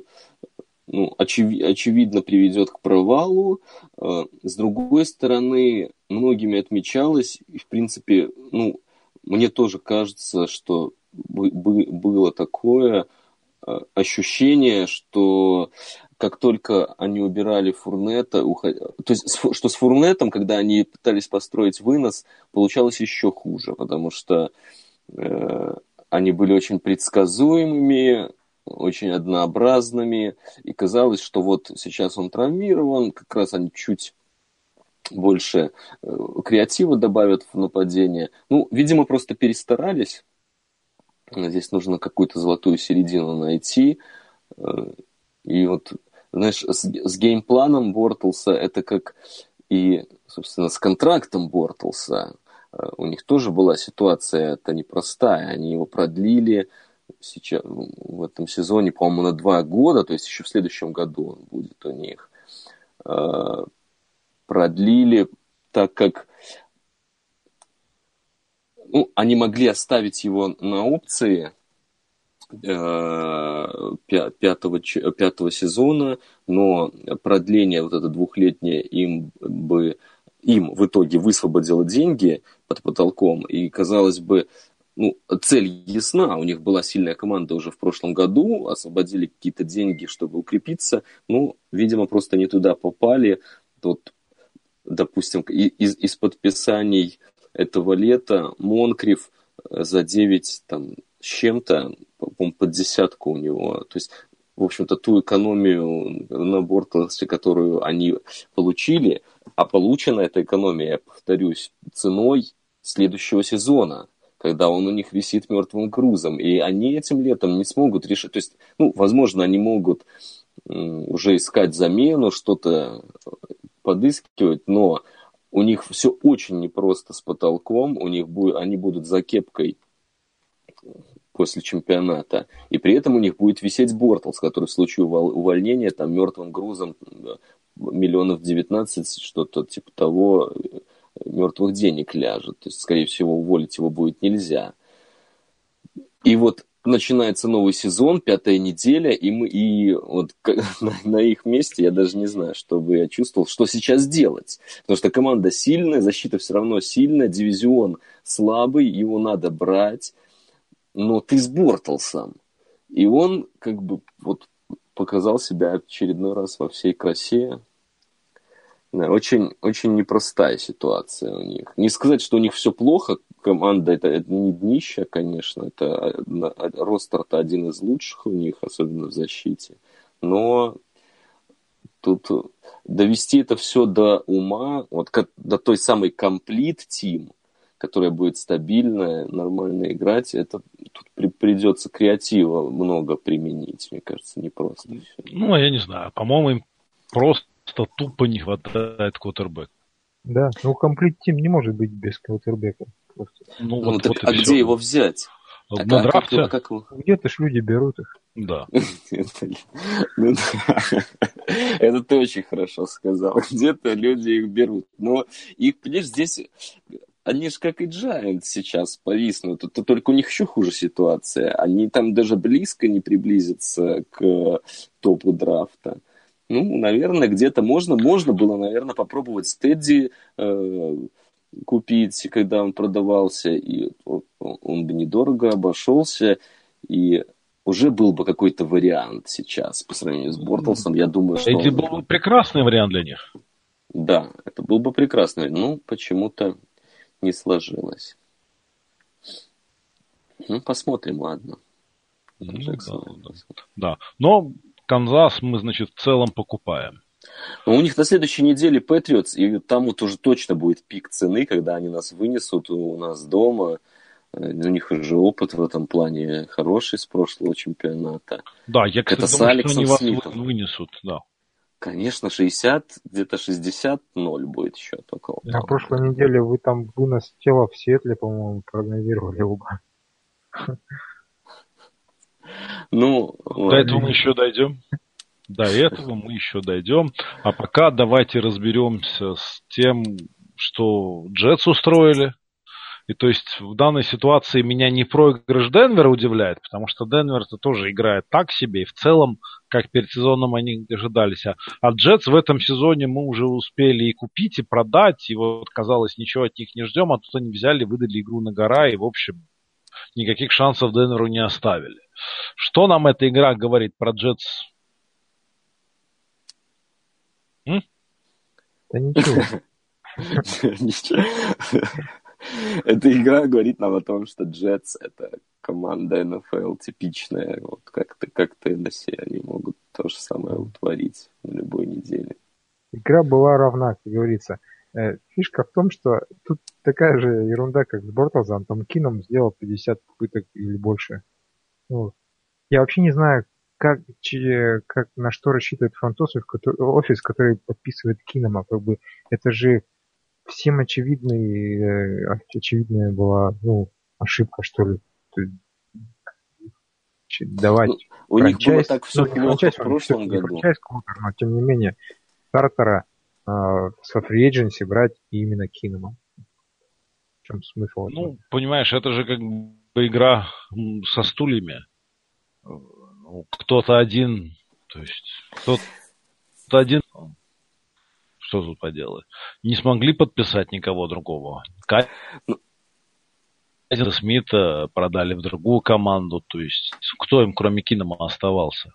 ну, очевид, очевидно приведет к провалу, э, с другой стороны, многими отмечалось, и, в принципе, ну, мне тоже кажется, что было такое ощущение, что как только они убирали Фурнета, уход... то есть что с Фурнетом, когда они пытались построить вынос, получалось еще хуже, потому что Э, они были очень предсказуемыми, очень однообразными, и казалось, что вот сейчас он травмирован, как раз они чуть больше э, креатива добавят в нападение. Ну, видимо, просто перестарались. Здесь нужно какую-то золотую середину найти. Э, и вот, знаешь, с, с геймпланом Бортлса это как и, собственно, с контрактом Бортлса у них тоже была ситуация это непростая. Они его продлили сейчас, в этом сезоне, по-моему, на два года, то есть еще в следующем году он будет у них. Э, продлили, так как ну, они могли оставить его на опции э, пятого, пятого сезона, но продление вот это двухлетнее им бы им в итоге высвободило деньги под потолком, и, казалось бы, ну, цель ясна, у них была сильная команда уже в прошлом году, освободили какие-то деньги, чтобы укрепиться, ну, видимо, просто не туда попали. Тут, допустим, из, из подписаний этого лета Монкрив э, за 9 там, с чем-то, по под десятку у него. То есть, в общем-то, ту экономию на бортласте, которую они получили, а получена эта экономия, повторюсь, ценой следующего сезона, когда он у них висит мертвым грузом. И они этим летом не смогут решить. То есть, ну, возможно, они могут уже искать замену, что-то подыскивать, но у них все очень непросто с потолком, у них будет, они будут за кепкой после чемпионата, и при этом у них будет висеть Бортлс, который в случае увольнения там мертвым грузом миллионов 19, что-то типа того, мертвых денег ляжет. То есть, скорее всего, уволить его будет нельзя. И вот начинается новый сезон, пятая неделя, и мы и вот на, на их месте я даже не знаю, что бы я чувствовал, что сейчас делать. Потому что команда сильная, защита все равно сильная, дивизион слабый, его надо брать. Но ты сбортал сам. И он как бы вот показал себя очередной раз во всей красе. Да, очень, очень непростая ситуация у них. Не сказать, что у них все плохо, команда это, это не днище, конечно, это ростер-то один из лучших у них, особенно в защите. Но тут довести это все до ума, вот до той самой комплит тим, которая будет стабильная, нормально играть, это тут при, придется креатива много применить, мне кажется, не просто. Все. Ну, я не знаю, по-моему, им просто тупо не хватает квотербека. Да, ну комплит тим не может быть без квотербека. Просто. Ну, ну вот, так, вот а где его взять? На а, драфте? Как, как... Где-то ж люди берут их. Да. Ну это ты очень хорошо сказал. Где-то люди их берут. Но их, понимаешь, здесь они же как и Giants сейчас повиснут, это только у них еще хуже ситуация. Они там даже близко не приблизятся к топу драфта. Ну, наверное, где-то можно, можно было, наверное, попробовать Стедди э, купить, когда он продавался, и он, он бы недорого обошелся, и уже был бы какой-то вариант сейчас по сравнению с Бортлсом. Я думаю, что... Это был бы прекрасный вариант для них. Да, это был бы прекрасный. Ну, почему-то не сложилось. Ну, посмотрим, ладно. Ну, да, да. да. Но Канзас мы, значит, в целом покупаем. Но у них на следующей неделе Патриотс, и там вот уже точно будет пик цены, когда они нас вынесут у нас дома. Э, у них уже опыт в этом плане хороший с прошлого чемпионата. Да, я, кстати, Это думаю, что они вас Смитом. вынесут, да. Конечно, 60, где-то 60-0 будет счет около. На прошлой неделе вы там вынос тела в Сетле, по-моему, прогнозировали оба. Ну, до этого мы еще дойдем. До этого мы еще дойдем. А пока давайте разберемся с тем, что Джетс устроили. И то есть в данной ситуации меня не проигрыш Денвера удивляет, потому что Денвер-то тоже играет так себе, и в целом, как перед сезоном они ожидались. А, а Джетс в этом сезоне мы уже успели и купить, и продать, и вот казалось, ничего от них не ждем, а тут они взяли, выдали игру на гора, и в общем никаких шансов Денверу не оставили. Что нам эта игра говорит про Джетс? М? Да ничего. Эта игра говорит нам о том, что Джетс это команда НФЛ типичная. Вот как-то как Теннесси они могут то же самое утворить на любой неделе. Игра была равна, как говорится. Э, фишка в том, что тут такая же ерунда, как с Бортлзом. Там Кином сделал 50 попыток или больше. Ну, я вообще не знаю, как, как на что рассчитывает фронт-офис, который, офис, который подписывает Кинома. Как бы это же всем очевидный, э, очевидная была ну, ошибка, что ли. Давать ну, у них было так все ну, плохо в прошлом году. Франчайз, но тем не менее стартера а, со free agency брать именно Кинома. В чем смысл? Ну, этого? понимаешь, это же как бы игра со стульями. Ну, кто-то один, то есть кто-то один, что тут поделать, не смогли подписать никого другого. Ну, Смита продали в другую команду, то есть кто им кроме Кинома оставался?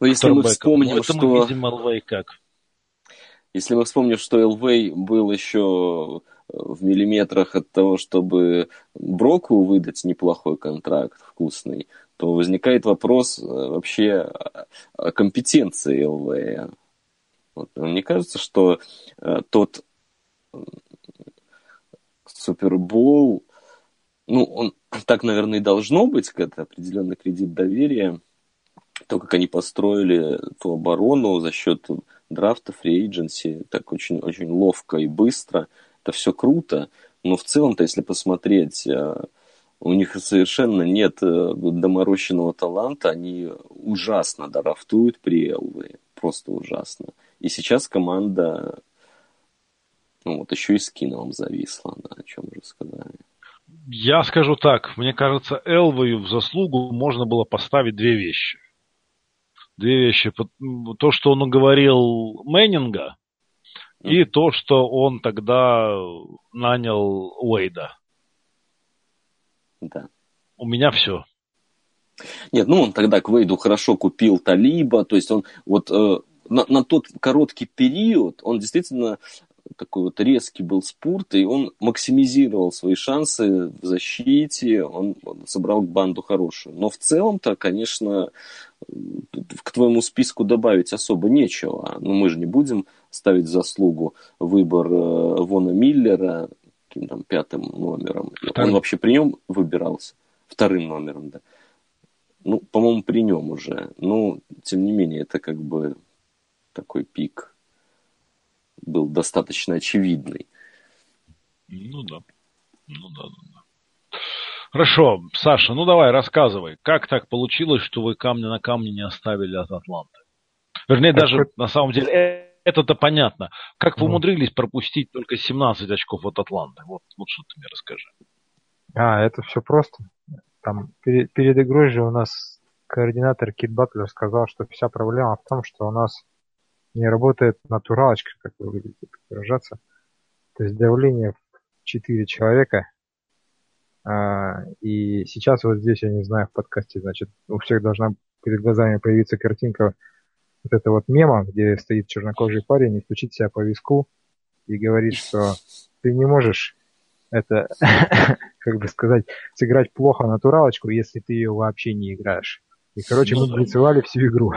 Ну, если мы вспомним, ну, что... мы видим ЛВ как. Если мы вспомним, что ЛВ был еще в миллиметрах от того, чтобы Броку выдать неплохой контракт, вкусный, то возникает вопрос э, вообще о компетенции ЛВ. Вот. Мне кажется, что э, тот Супербол, ну, он так, наверное, и должно быть, это определенный кредит доверия, то, как они построили ту оборону за счет драфта, фри agency, так очень, очень ловко и быстро. Это все круто, но в целом-то, если посмотреть, э, у них совершенно нет э, доморощенного таланта, они ужасно драфтуют при ЛВ, просто ужасно. И сейчас команда, ну вот еще и с Киновым зависла, да, о чем уже сказали. Я скажу так, мне кажется, Элвою в заслугу можно было поставить две вещи две вещи. То, что он говорил Мэннинга, и то, что он тогда нанял Уэйда. Да. У меня все. Нет, ну он тогда к Вейду хорошо купил Талиба, то есть он вот э, на, на тот короткий период он действительно такой вот резкий был спорт, и он максимизировал свои шансы в защите, он, собрал банду хорошую. Но в целом-то, конечно, к твоему списку добавить особо нечего. Но ну, мы же не будем ставить заслугу выбор э, Вона Миллера там пятым номером. Вторым. Он вообще при нем выбирался? Вторым номером, да. Ну, по-моему, при нем уже. Но, тем не менее, это как бы такой пик был достаточно очевидный. Ну да. Ну да, да, да. Хорошо, Саша, ну давай, рассказывай, как так получилось, что вы камня на камне не оставили от Атланты? Вернее, так даже на самом деле э, это-то понятно. Как вы умудрились пропустить только 17 очков от Атланты? Вот, вот что ты мне расскажи. А, это все просто. Там перед, перед игрой же у нас координатор Кит Батлер сказал, что вся проблема в том, что у нас не работает натуралочка, как вы любите выражаться. То есть давление в 4 человека. А, и сейчас вот здесь, я не знаю, в подкасте, значит, у всех должна перед глазами появиться картинка вот это вот мема, где стоит чернокожий парень и стучит себя по виску и говорит, что ты не можешь это, как бы сказать, сыграть плохо натуралочку, если ты ее вообще не играешь. И, короче, мы блицевали всю игру.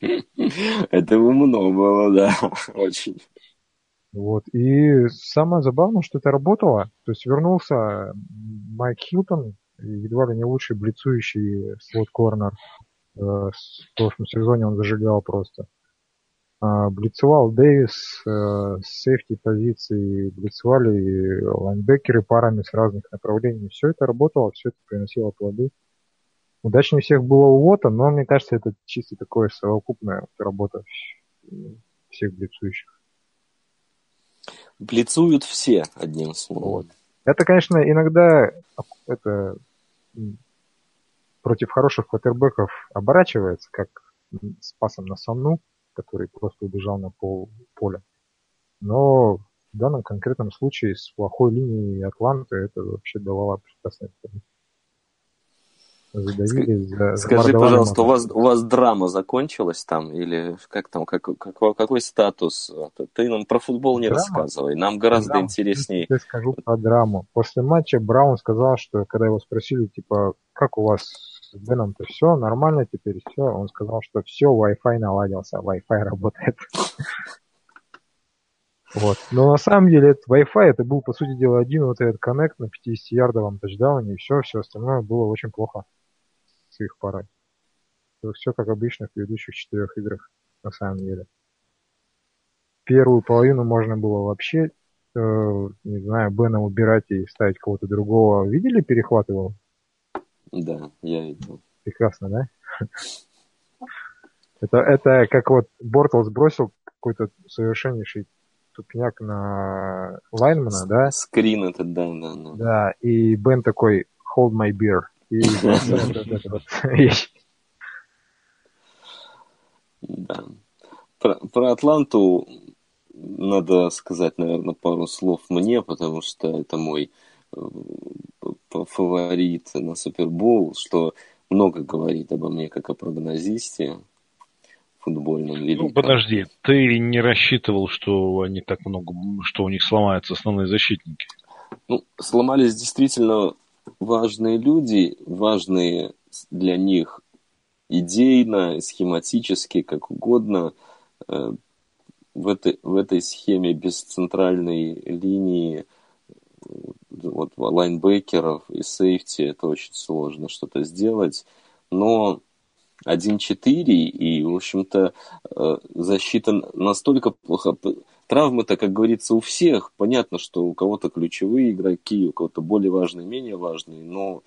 Это умно было, да, очень. Вот. И самое забавное, что это работало. То есть вернулся Майк Хилтон, едва ли не лучший блицующий слот-корнер. Э, в прошлом сезоне он зажигал просто. А, блицевал Дэвис э, с сейфти позиции, блицевали лайнбекеры парами с разных направлений. Все это работало, все это приносило плоды. Удачнее всех было у Вота, но мне кажется, это чисто такое совокупная работа всех блицующих. Блицуют все, одним словом. Вот. Это, конечно, иногда это против хороших квотербеков оборачивается, как с пасом на Санну, который просто убежал на пол поля. Но в данном конкретном случае с плохой линией Атланты это вообще давало прекрасное задавили. За, Скажи, пожалуйста, у вас, у вас драма закончилась там? Или как там, как, какой, какой статус? Ты нам про футбол не драма? рассказывай, нам гораздо драма. интереснее. Я скажу про драму. После матча Браун сказал, что когда его спросили, типа, как у вас с Беном-то все нормально теперь, все, он сказал, что все, Wi-Fi наладился, Wi-Fi работает. Вот. Но на самом деле этот Wi-Fi это был, по сути дела, один вот этот коннект на 50-ярдовом тачдауне, и все, все остальное было очень плохо с их парой. Все как обычно в предыдущих четырех играх, на самом деле. Первую половину можно было вообще, э, не знаю, Бена убирать и ставить кого-то другого. Видели перехват его? Да, я видел. Прекрасно, да? Это, это как вот Бортлс бросил какой-то совершеннейший тупняк на Лайнмана, да? Скрин этот, да, да, да. Да, и Бен такой, hold my beer. И Да. Про, про Атланту надо сказать, наверное, пару слов мне, потому что это мой э, фаворит на Супербол, что много говорит обо мне как о прогнозисте футбольном. Ну, подожди, ты не рассчитывал, что они так много, что у них сломаются основные защитники? Ну, сломались действительно важные люди, важные для них идейно, схематически, как угодно, э, в этой, в этой схеме без центральной линии вот лайнбекеров и сейфти это очень сложно что-то сделать. Но 1-4 и, в общем-то, э, защита настолько плохо Травмы-то, как говорится, у всех. Понятно, что у кого-то ключевые игроки, у кого-то более важные, менее важные, но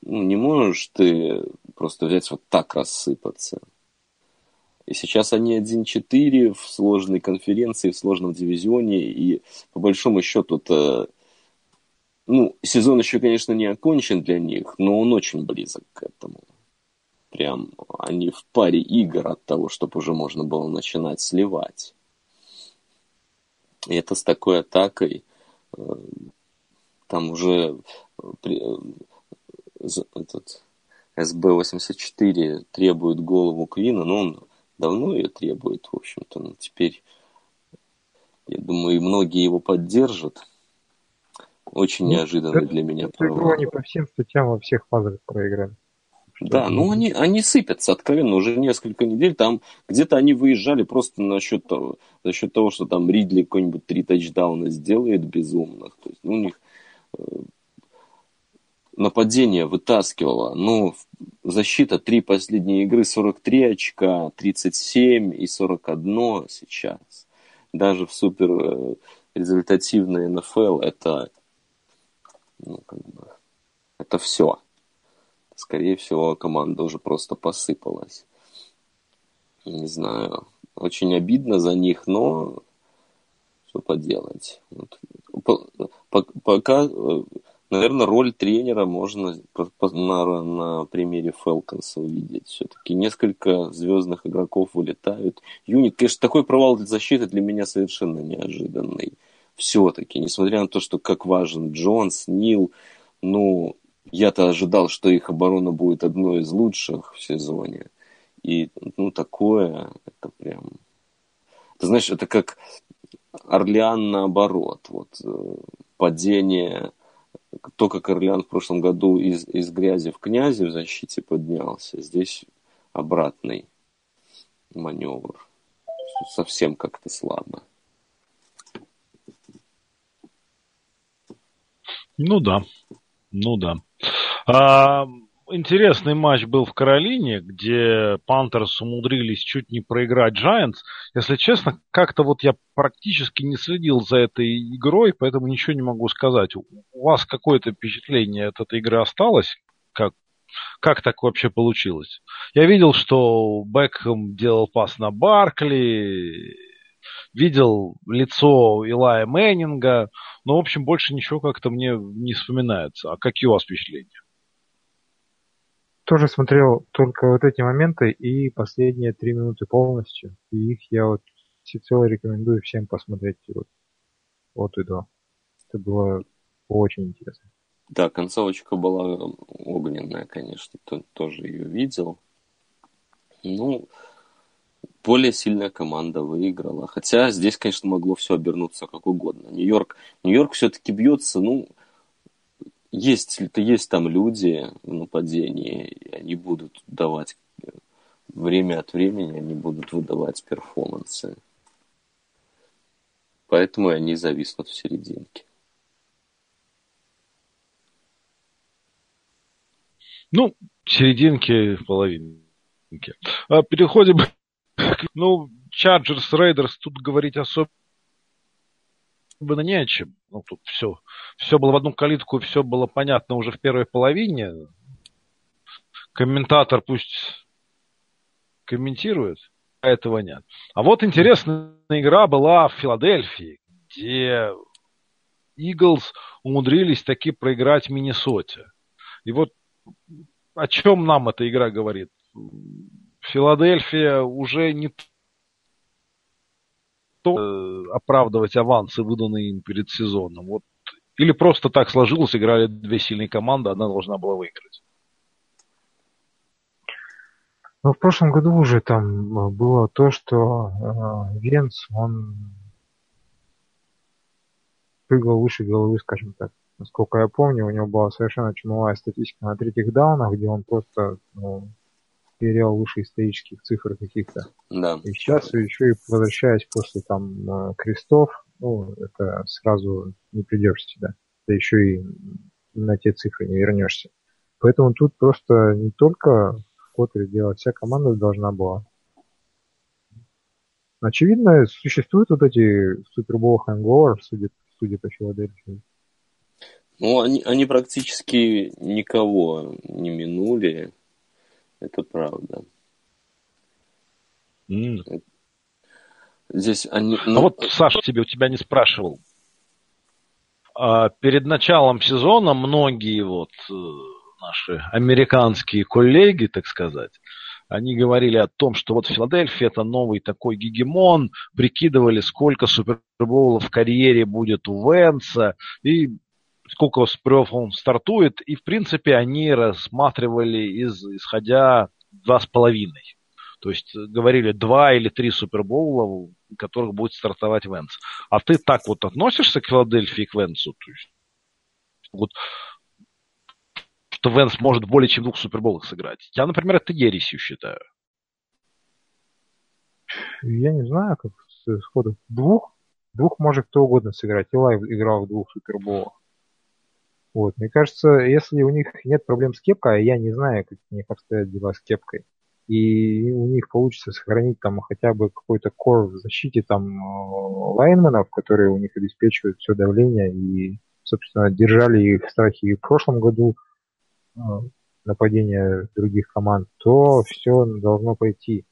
ну, не можешь ты просто взять вот так рассыпаться. И сейчас они 1-4 в сложной конференции, в сложном дивизионе, и по большому счету то ну, сезон еще, конечно, не окончен для них, но он очень близок к этому. Прям они в паре игр от того, чтобы уже можно было начинать сливать. И это с такой атакой, э, там уже э, э, этот СБ-84 требует голову Квина, но он давно ее требует, в общем-то. Но теперь, я думаю, и многие его поддержат. Очень ну, неожиданный для меня провал. Игру они по всем статьям во всех фазах проиграли. Да, ну они, они сыпятся откровенно уже несколько недель. Там где-то они выезжали просто на счет того, за счет того, что там Ридли какой-нибудь три тачдауна сделает безумных. То есть ну, у них э, нападение вытаскивало. Ну, защита три последние игры 43 очка, 37 и 41 сейчас. Даже в супер э, результативной НФЛ это, ну, как бы, это все скорее всего, команда уже просто посыпалась. Не знаю. Очень обидно за них, но что поделать. Вот. Пока, наверное, роль тренера можно на, на примере Фелконса увидеть. Все-таки несколько звездных игроков вылетают. Юнит, конечно, такой провал для защиты для меня совершенно неожиданный. Все-таки, несмотря на то, что как важен Джонс, Нил, ну, я-то ожидал, что их оборона будет одной из лучших в сезоне. И, ну, такое, это прям... Ты знаешь, это как Орлеан наоборот. Вот, э, падение... То, как Орлеан в прошлом году из, из грязи в князи в защите поднялся, здесь обратный маневр. Совсем как-то слабо. Ну да, ну да. А, интересный матч был в Каролине, где Пантерс умудрились чуть не проиграть Giants. Если честно, как-то вот я практически не следил за этой игрой, поэтому ничего не могу сказать. У вас какое-то впечатление от этой игры осталось? Как, как так вообще получилось? Я видел, что Бекхэм делал пас на Баркли, видел лицо Илая Мэннинга, но, в общем, больше ничего как-то мне не вспоминается. А какие у вас впечатления? тоже смотрел только вот эти моменты и последние три минуты полностью. И их я вот всецело рекомендую всем посмотреть вот, вот и до. Это было очень интересно. Да, концовочка была огненная, конечно, тоже ее видел. Ну, более сильная команда выиграла. Хотя здесь, конечно, могло все обернуться как угодно. Нью-Йорк, Нью-Йорк все-таки бьется, ну, есть, есть там люди в нападении, они будут давать время от времени, они будут выдавать перформансы. Поэтому они зависнут в серединке. Ну, серединке, половинке. А переходим ну, Chargers, Raiders, тут говорить особо особенно не о чем. Ну, тут все, все было в одну калитку, все было понятно уже в первой половине. Комментатор пусть комментирует, а этого нет. А вот интересная игра была в Филадельфии, где Иглс умудрились таки проиграть Миннесоте. И вот о чем нам эта игра говорит? Филадельфия уже не то э, оправдывать авансы, выданные им перед сезоном. Вот. Или просто так сложилось, играли две сильные команды, одна должна была выиграть. Ну, в прошлом году уже там э, было то, что э, Венц, он прыгал выше головы, скажем так. Насколько я помню, у него была совершенно чумовая статистика на третьих даунах, где он просто ну, перел выше исторических цифр каких-то. Да. И сейчас еще и возвращаясь после там э, крестов, ну, это сразу не придешь в себя. Да еще и на те цифры не вернешься. Поэтому тут просто не только Коттере делать, вся команда должна была. Очевидно, существуют вот эти супербол хэнговер, судя, судя по Филадельфии. Ну, они, они практически никого не минули. Это правда. Mm. Здесь они... Ну... А вот, Саша, тебе, у тебя не спрашивал. А, перед началом сезона многие вот э, наши американские коллеги, так сказать, они говорили о том, что вот Филадельфия это новый такой гегемон, прикидывали, сколько супербоулов в карьере будет у Венса, и сколько с он стартует, и в принципе они рассматривали из, исходя два с половиной. То есть говорили два или три супербоула, в которых будет стартовать Венс. А ты так вот относишься к Филадельфии к Венсу? То есть, вот, что Венс может более чем двух суперболах сыграть. Я, например, это ересью считаю. Я не знаю, как сходу. Двух? Двух может кто угодно сыграть. Илай играл в двух суперболах. Вот. Мне кажется, если у них нет проблем с кепкой, а я не знаю, как у них обстоят дела с кепкой, и у них получится сохранить там хотя бы какой-то кор в защите там э, лайнменов, которые у них обеспечивают все давление и, собственно, держали их в страхе и в прошлом году э, нападения других команд, то все должно пойти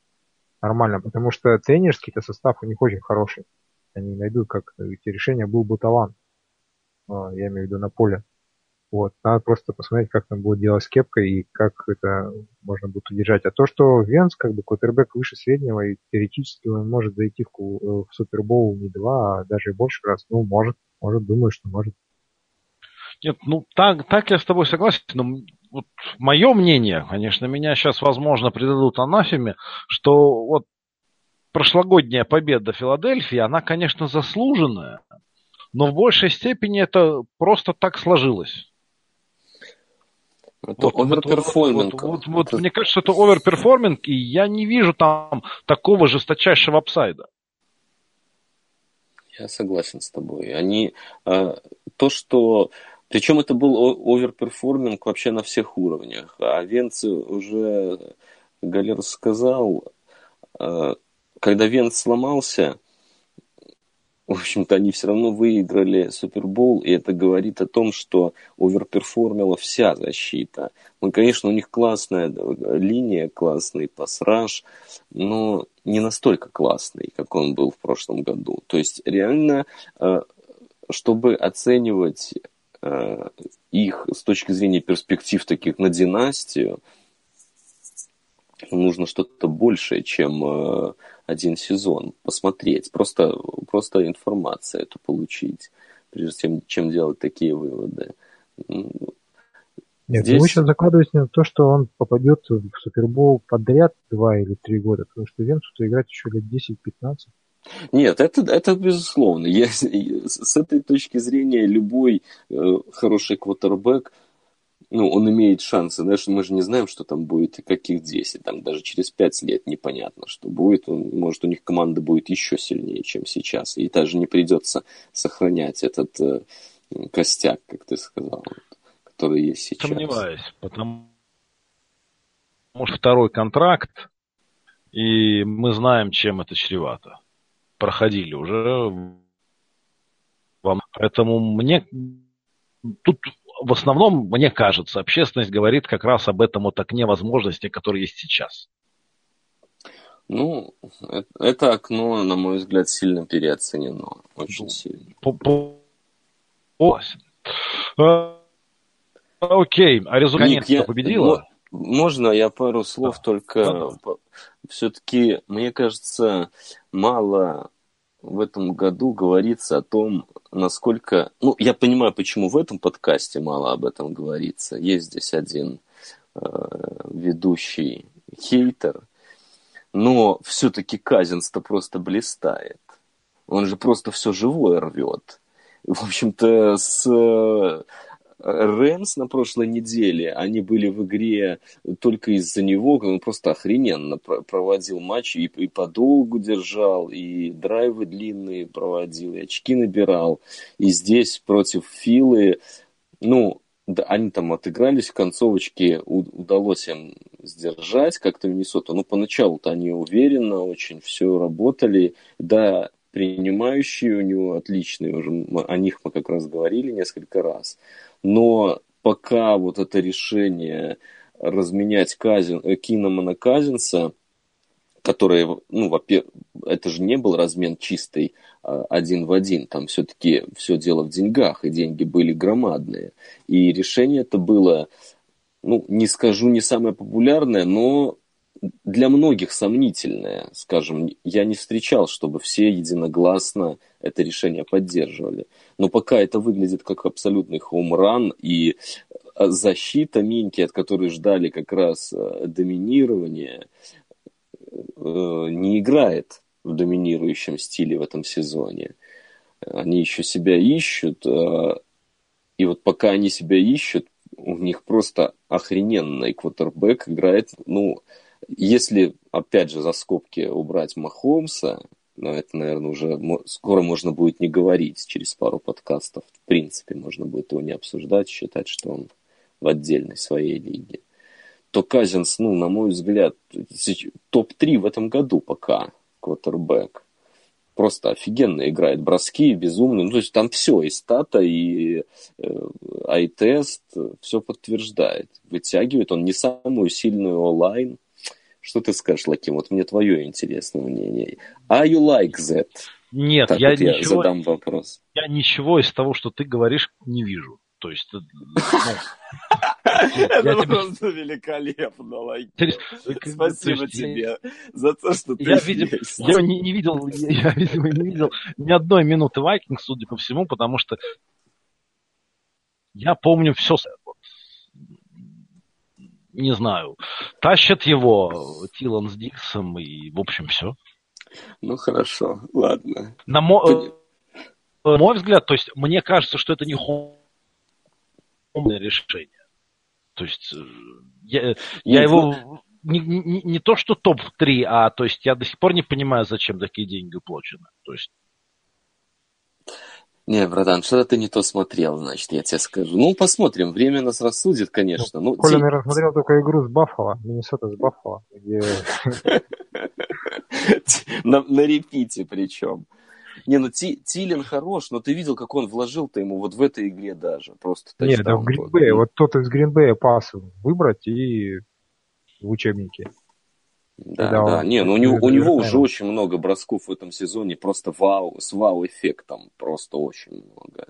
нормально, потому что тренерский-то состав у них очень хороший. Они найдут, как эти решения был бы талант. Э, я имею в виду на поле. Вот. Надо просто посмотреть, как там будет делать с кепкой и как это можно будет удержать. А то, что Венс, как бы, квотербек выше среднего, и теоретически он может зайти в, в Супербоул не два, а даже больше раз. Ну, может, может, думаю, что может. Нет, ну так, так я с тобой согласен, но вот мое мнение, конечно, меня сейчас, возможно, предадут анафеме, что вот прошлогодняя победа Филадельфии, она, конечно, заслуженная, но в большей степени это просто так сложилось. Это вот, overperforming. Вот, вот, вот, вот, мне кажется, это overperforming, и я не вижу там такого жесточайшего upside а. Я согласен с тобой. Они э, то, что причем это был overperforming вообще на всех уровнях. А Венц уже Галер сказал, э, когда Венц сломался, в общем-то, они все равно выиграли Супербол, и это говорит о том, что overperform ила вся защита. Ну, конечно, у них классная линия, классный pass rush, но не настолько классный, как он был в прошлом году. То есть, реально, э, чтобы оценивать э, их с точки зрения перспектив таких на династию, нужно что-то большее, чем э, один сезон, посмотреть, просто, просто информацию эту получить, прежде чем, чем делать такие выводы. Нет, Здесь... вы сейчас закладываете на то, что он попадет в Супербол подряд два или три года, потому что Венцу-то играть еще лет 10-15. Нет, это, это безусловно. Я, с этой точки зрения любой э, хороший квотербек ну, он имеет шансы. Знаешь, мы же не знаем, что там будет и каких 10. Там даже через 5 лет непонятно, что будет. Может, у них команда будет еще сильнее, чем сейчас. И даже не придется сохранять этот э, костяк, как ты сказал, который есть сейчас. Сомневаюсь, потому что второй контракт, и мы знаем, чем это чревато. Проходили уже. Поэтому мне тут в основном, мне кажется, общественность говорит как раз об этом вот окне возможностей, которое есть сейчас. Ну, это окно, на мой взгляд, сильно переоценено. Очень ну, сильно. А, окей, а результат я... победила? Можно я пару слов да. только... Да. Все-таки, мне кажется, мало в этом году говорится о том, насколько... Ну, я понимаю, почему в этом подкасте мало об этом говорится. Есть здесь один э, ведущий хейтер, но все-таки Казинс-то просто блистает. Он же просто все живое рвет. В общем-то, с Рэмс на прошлой неделе, они были в игре только из-за него, он просто охрененно проводил матч и, и подолгу держал, и драйвы длинные проводил, и очки набирал. И здесь против Филы, ну, да, они там отыгрались в концовочке, удалось им сдержать как-то Миннесоту. Ну, поначалу-то они уверенно очень все работали. Да, принимающие у него отличные, уже о них мы как раз говорили несколько раз. Но пока вот это решение разменять Казин, э, Киномана Казинса, которое, ну, во-первых, это же не был размен чистый а, один в один, там все-таки все дело в деньгах, и деньги были громадные. И решение это было, ну, не скажу не самое популярное, но для многих сомнительное, скажем, я не встречал, чтобы все единогласно это решение поддерживали. Но пока это выглядит как абсолютный хоумран и э, защита Минки, от которой ждали как раз э, доминирования, не играет в доминирующем стиле в этом сезоне. Они еще себя ищут, и вот пока они себя ищут, у них просто охрененный квотербек играет, ну, если, опять же, за скобки убрать Махомса, но это, наверное, уже скоро можно будет не говорить через пару подкастов. В принципе, можно будет его не обсуждать, считать, что он в отдельной своей лиге. То Казинс, ну, на мой взгляд, топ-3 в этом году пока, квотербек просто офигенно играет. Броски безумные. Ну, то есть там все, и стата, и э, ай-тест, все подтверждает. Вытягивает он не самую сильную онлайн. Что ты скажешь, Лаким? Вот мне твое интересное мнение. Are you like that? Нет, так я, вот ничего, я задам вопрос. Я ничего из того, что ты говоришь, не вижу. То есть, ну, это просто великолепно, Лайк. Спасибо тебе за то, что ты я, видел, я не, не видел, я, видимо, не видел ни одной минуты Вайкинг, судя по всему, потому что я помню все. Не знаю. Тащат его Тилан с Диксом и, в общем, все. Ну, хорошо, ладно. На мой, мой взгляд, то есть, мне кажется, что это не умное решение. То есть э, я, я его не, не, не то что топ-3, а то есть я до сих пор не понимаю, зачем такие деньги уплачены. То есть не, братан, что-то ты не то смотрел, значит, я тебе скажу. Ну, посмотрим, время нас рассудит, конечно. Ну, Коля, день... наверное, смотрел только игру с Баффало, Миннесота с Баффало. На репите причем. Не, ну Ти, Тилин хорош, но ты видел, как он вложил-то ему вот в этой игре даже. Просто Нет, да в Гринбэе, вот тот из Гринбэя пас выбрать и в учебнике. Да, да, он, не, ну у него, у него уже очень много бросков в этом сезоне, просто вау, с вау-эффектом, просто очень много.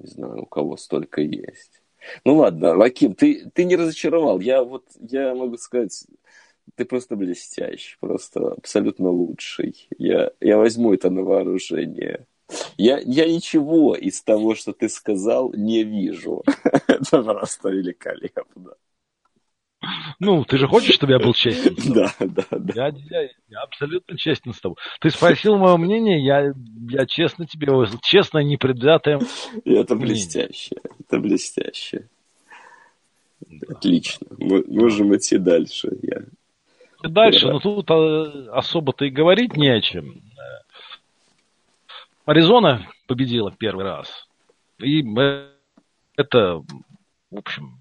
Не знаю, у кого столько есть. Ну ладно, Лаким, ты, ты не разочаровал. Я вот, я могу сказать, ты просто блестящий, просто абсолютно лучший. Я, я возьму это на вооружение. Я, я ничего из того, что ты сказал, не вижу. Это просто великолепно. Ну, ты же хочешь, чтобы я был честен? Да, да, да. Я, я, я абсолютно честен с тобой. Ты спросил мое мнение, я, я честно тебе, честно, непредвзятое Это блестяще, это блестяще. Да. Отлично. Мы можем идти дальше. Я Дальше, но тут а, особо-то и говорить не о чем. Аризона победила первый раз. И это, в общем,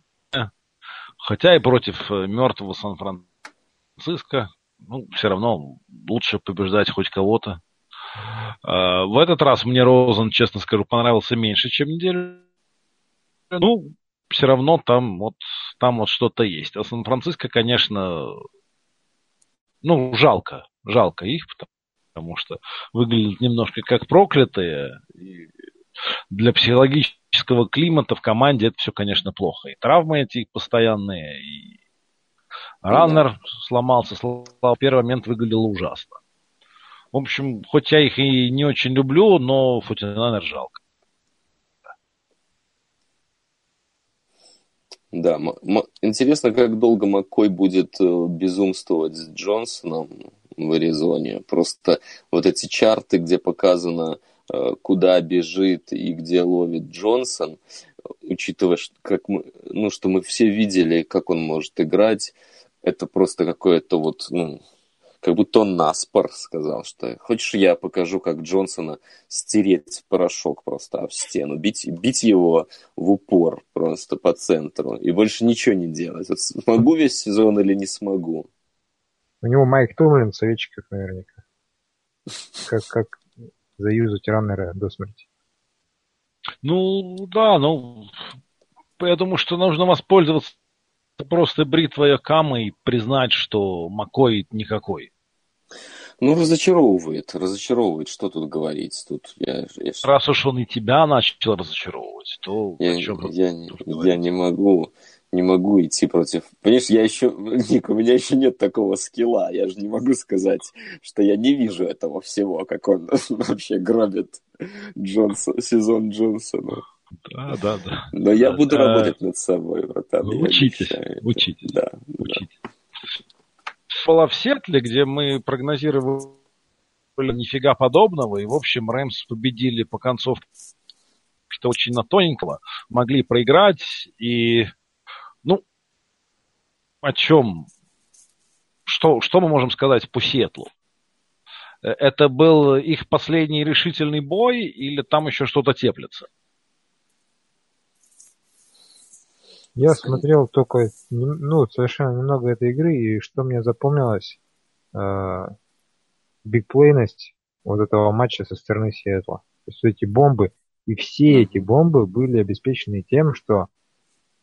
хотя и против э, мертвого Сан-Франциско, ну, все равно лучше побеждать хоть кого-то. А, в этот раз мне Розен, честно скажу, понравился меньше, чем неделю. Ну, все равно там вот, там вот что-то есть. А Сан-Франциско, конечно, ну, жалко, жалко их, потому что выглядят немножко как проклятые. И для психологического климата в команде это все, конечно, плохо. И травмы эти постоянные, и раннер да. сломался, в первый момент выглядел ужасно. В общем, хоть я их и не очень люблю, но Футинанер жалко. Да, интересно, как долго Маккой будет э, безумствовать с Джонсоном в Аризоне. Просто вот эти чарты, где показано, куда бежит и где ловит Джонсон, учитывая, как мы, ну, что мы все видели, как он может играть, это просто какое-то вот, ну, как будто он наспор сказал, что хочешь я покажу, как Джонсона стереть порошок просто об стену, бить, бить его в упор просто по центру и больше ничего не делать. Вот смогу весь сезон или не смогу? У него Майк Томлин в советчиках наверняка. Как, как заюзать раннера до смерти. Ну, да, ну, я думаю, что нужно воспользоваться просто бритвой Акама и признать, что Макой никакой. Ну, разочаровывает, разочаровывает, что тут говорить. Тут я, я... Раз уж он и тебя начал разочаровывать, то я, о чем я, не, я не могу, не могу идти против... Понимаешь, я еще, Ник, у меня еще нет такого скилла. Я же не могу сказать, что я не вижу этого всего, как он вообще гробит Джонсон, сезон Джонсона. Да, да, да. Но я буду работать над собой, братан. Учитесь, учитесь. Да, учитесь. была в Сетле, где мы прогнозировали нифига подобного, и, в общем, Рэмс победили по концовке что очень на тоненького, могли проиграть, и, ну, о чем, что, что мы можем сказать по Сетлу? Э, это был их последний решительный бой или там еще что-то теплится? Я смотрел только, ну, совершенно немного этой игры, и что мне запомнилось, э, бигплейность вот этого матча со стороны Сиэтла. То есть эти бомбы, и все эти бомбы были обеспечены тем, что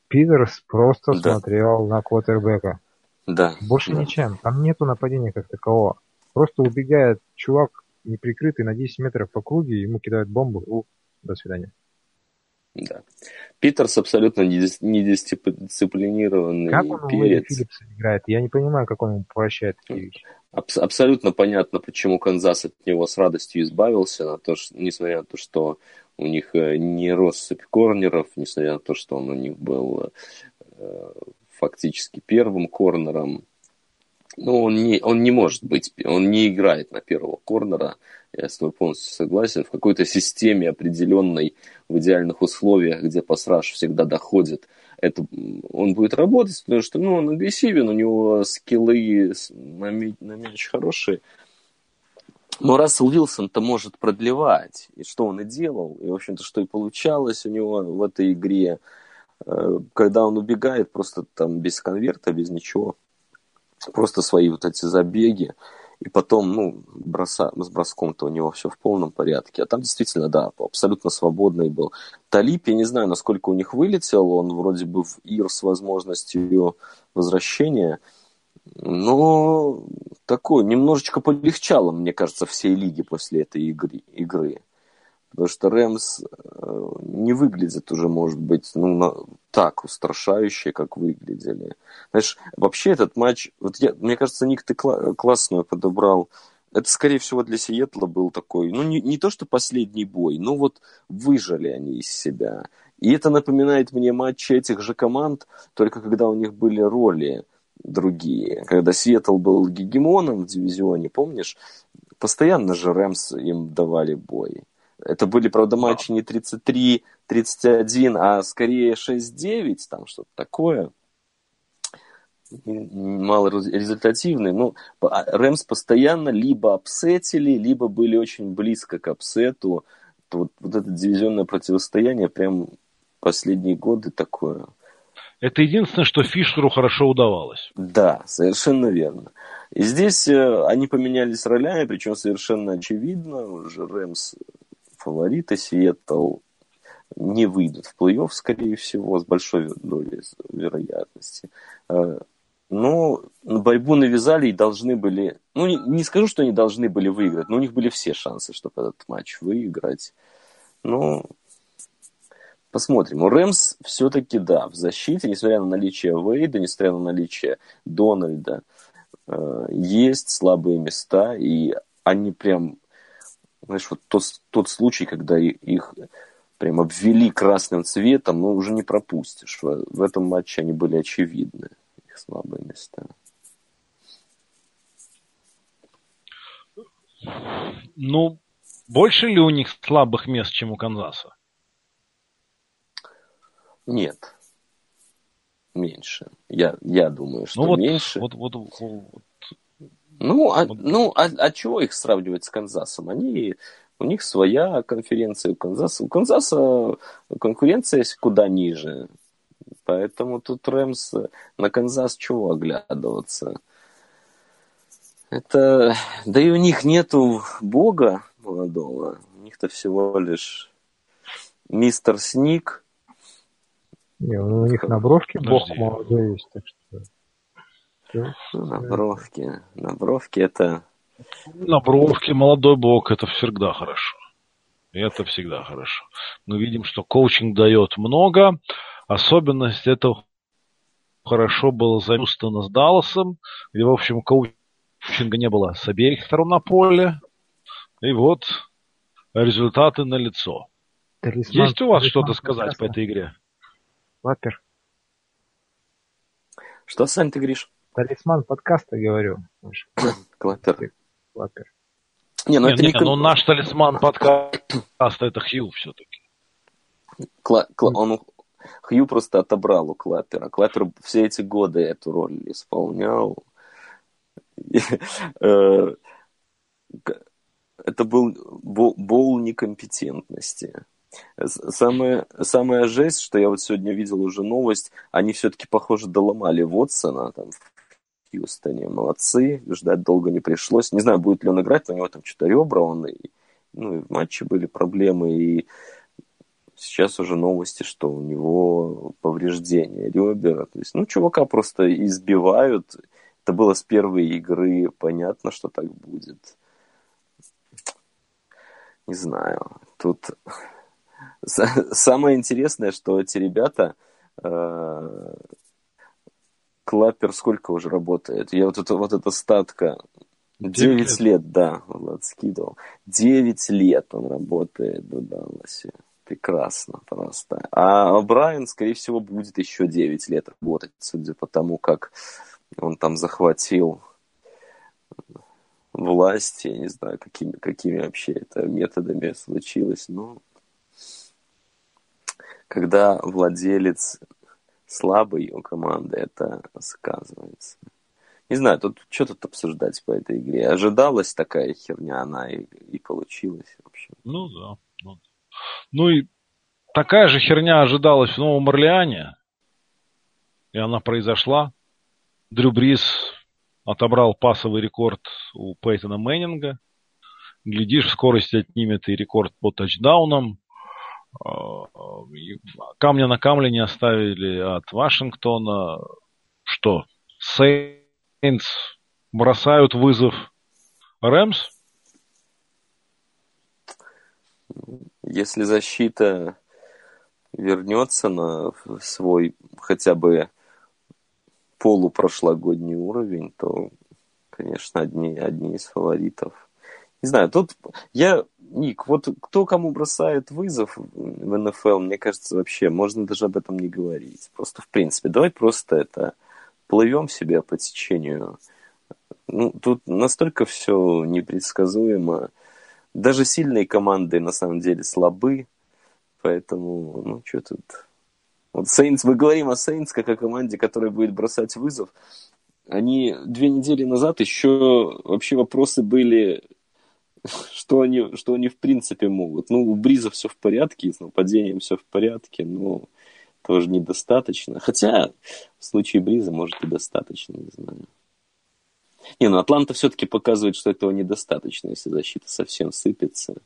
Питерс просто да. смотрел на квотербека. Да. Больше да. ничем. Там нету нападения как такового. Просто убегает чувак неприкрытый на 10 метров по круге, ему кидают бомбу. У, до свидания. Да. Питерс абсолютно недисциплинированный Как он перец. Филлипса играет? Я не понимаю, как он ему прощает такие вещи. Аб- абсолютно понятно, почему Канзас от него с радостью избавился, на то, что, несмотря на то, что у них э, не россыпь корнеров, несмотря на то, что он у них был э, фактически первым корнером. Ну, он не, он не может быть, он не играет на первого корнера, я с тобой полностью согласен, в какой-то системе определенной, в идеальных условиях, где пасраж всегда доходит, это, он будет работать, потому что ну, он агрессивен, у него скиллы на, на мяч хорошие. Но Рассел Уилсон-то может продлевать, и что он и делал, и, в общем-то, что и получалось у него в этой игре, э, когда он убегает просто там без конверта, без ничего, просто свои вот эти забеги, и потом, ну, броса, с броском-то у него все в полном порядке. А там действительно, да, абсолютно свободный был. Талип, я не знаю, насколько у них вылетел, он вроде бы в ИР с возможностью возвращения, но такой, немножечко полегчало, мне кажется, всей лиге после этой игры. игры. Потому что Рэмс э, не выглядит уже, может быть, ну, так устрашающе, как выглядели. Знаешь, вообще этот матч, вот я, мне кажется, Ник, ты кла- классную подобрал. Это, скорее всего, для Сиэтла был такой, ну, не, не то, что последний бой, но вот выжили они из себя. И это напоминает мне матчи этих же команд, только когда у них были роли другие. Когда Сиэтл был гегемоном в дивизионе, помнишь? Постоянно же Rams им давали бой. Это были, правда, матчи не 33-31, а скорее 6-9, там что-то такое. Мало результативные. Ну, а Rams постоянно либо upset или, либо были очень близко к upset у. Вот, вот это дивизионное противостояние прям последние годы такое. Это единственное, что Фишеру хорошо удавалось. Да, совершенно верно. И здесь э, они поменялись ролями, причем совершенно очевидно. Уже Рэмс фавориты Сиэтл не выйдут в плей-офф, скорее всего, с большой долей вероятности. Э, но борьбу навязали и должны были... Ну, не, не скажу, что они должны были выиграть, но у них были все шансы, чтобы этот матч выиграть. Ну, посмотрим. У Рэмс все-таки, да, в защите, несмотря на наличие Вейда, несмотря на наличие Дональда, э, есть слабые места, и они прям знаешь, вот тот, тот случай, когда их прям обвели красным цветом, ну, уже не пропустишь. В, этом матче они были очевидны, их слабые места. Ну, больше ли у них слабых мест, чем у Канзаса? Нет. Меньше. Я, я думаю, что ну, вот, меньше. Вот, вот, вот, ну, а, ну а, а чего их сравнивать с Канзасом? Они, у них своя конференция у Канзаса. У Канзаса конкуренция куда ниже. Поэтому тут Rams на Канзас чего оглядываться? Это... Да и у них нету бога молодого. У них-то всего лишь мистер Сник. Не, ну, у них на бровке бог молодой есть, так что... На бровке. На бровке это... На бровке молодой бог, это всегда хорошо. Это всегда хорошо. Мы видим, что коучинг дает много. Особенность этого хорошо было за Хьюстона с Далласом, где, в общем, коучинга не было с обеих сторон на поле. И вот результаты на лицо. Есть у вас что-то сказать по этой игре? Вапер. Что, Сань, ты говоришь? Талисман подкаста, говорю. Клапер. Клапер. Не, ну нет, это нет, не... ну наш талисман подкаста это Хью все-таки. Кла... Кла... Он Хью просто отобрал у Клапера. Клапер все эти годы эту роль исполнял. Э, это был бол некомпетентности. Самая, самая жесть, что я вот сегодня видел уже новость, они все-таки, похоже, доломали Вотсона там, в Хьюстоне. Молодцы, ждать долго не пришлось. Не знаю, будет ли он играть, но у него там что-то ребра, он и, ну, и в матче были проблемы, и сейчас уже новости, что у него повреждение ребер. То есть, ну, чувака просто избивают. Это было с первой игры, понятно, что так будет. Не знаю. Тут самое интересное, что эти ребята э, Клаппер сколько уже работает? Я вот это вот эта статка 9 лет. лет, да, Влад скидывал. 9 лет он работает в Далласе. Прекрасно просто. А Брайан, скорее всего, будет еще 9 лет работать, судя по тому, как он там захватил власть. Я не знаю, какими, какими вообще это методами случилось. Но когда владелец слабый у команды, это сказывается. Не знаю, тут что тут обсуждать по этой игре. Ожидалась такая херня, она и, и получилась. В общем. Ну да. Ну, ну и такая же херня ожидалась в Новом Орлеане. И она произошла. Дрю Брис отобрал пасовый рекорд у Пейтона Мэннинга. Глядишь, скорость отнимет и рекорд по тачдаунам. А, камня на камне не оставили от Вашингтона. Что? Сейнс бросают вызов Рэмс? Если защита вернется на свой хотя бы полупрошлогодний уровень, то, конечно, одни, одни из фаворитов. Не знаю, тут я Ник, вот кто кому бросает вызов в НФЛ, мне кажется, вообще можно даже об этом не говорить. Просто, в принципе, давай просто это плывем себе по течению. Ну, тут настолько все непредсказуемо. Даже сильные команды на самом деле слабы, поэтому, ну, что тут... Вот Сейнс, мы говорим о Сейнс как о команде, которая будет бросать вызов. Они две недели назад еще вообще вопросы были что они, что они в принципе могут. Ну, у Бриза все в порядке, с нападением все в порядке, но тоже недостаточно. Хотя в случае Бриза, может, и достаточно, не знаю. Не, ну Атланта все-таки показывает, что этого недостаточно, если защита совсем сыпется.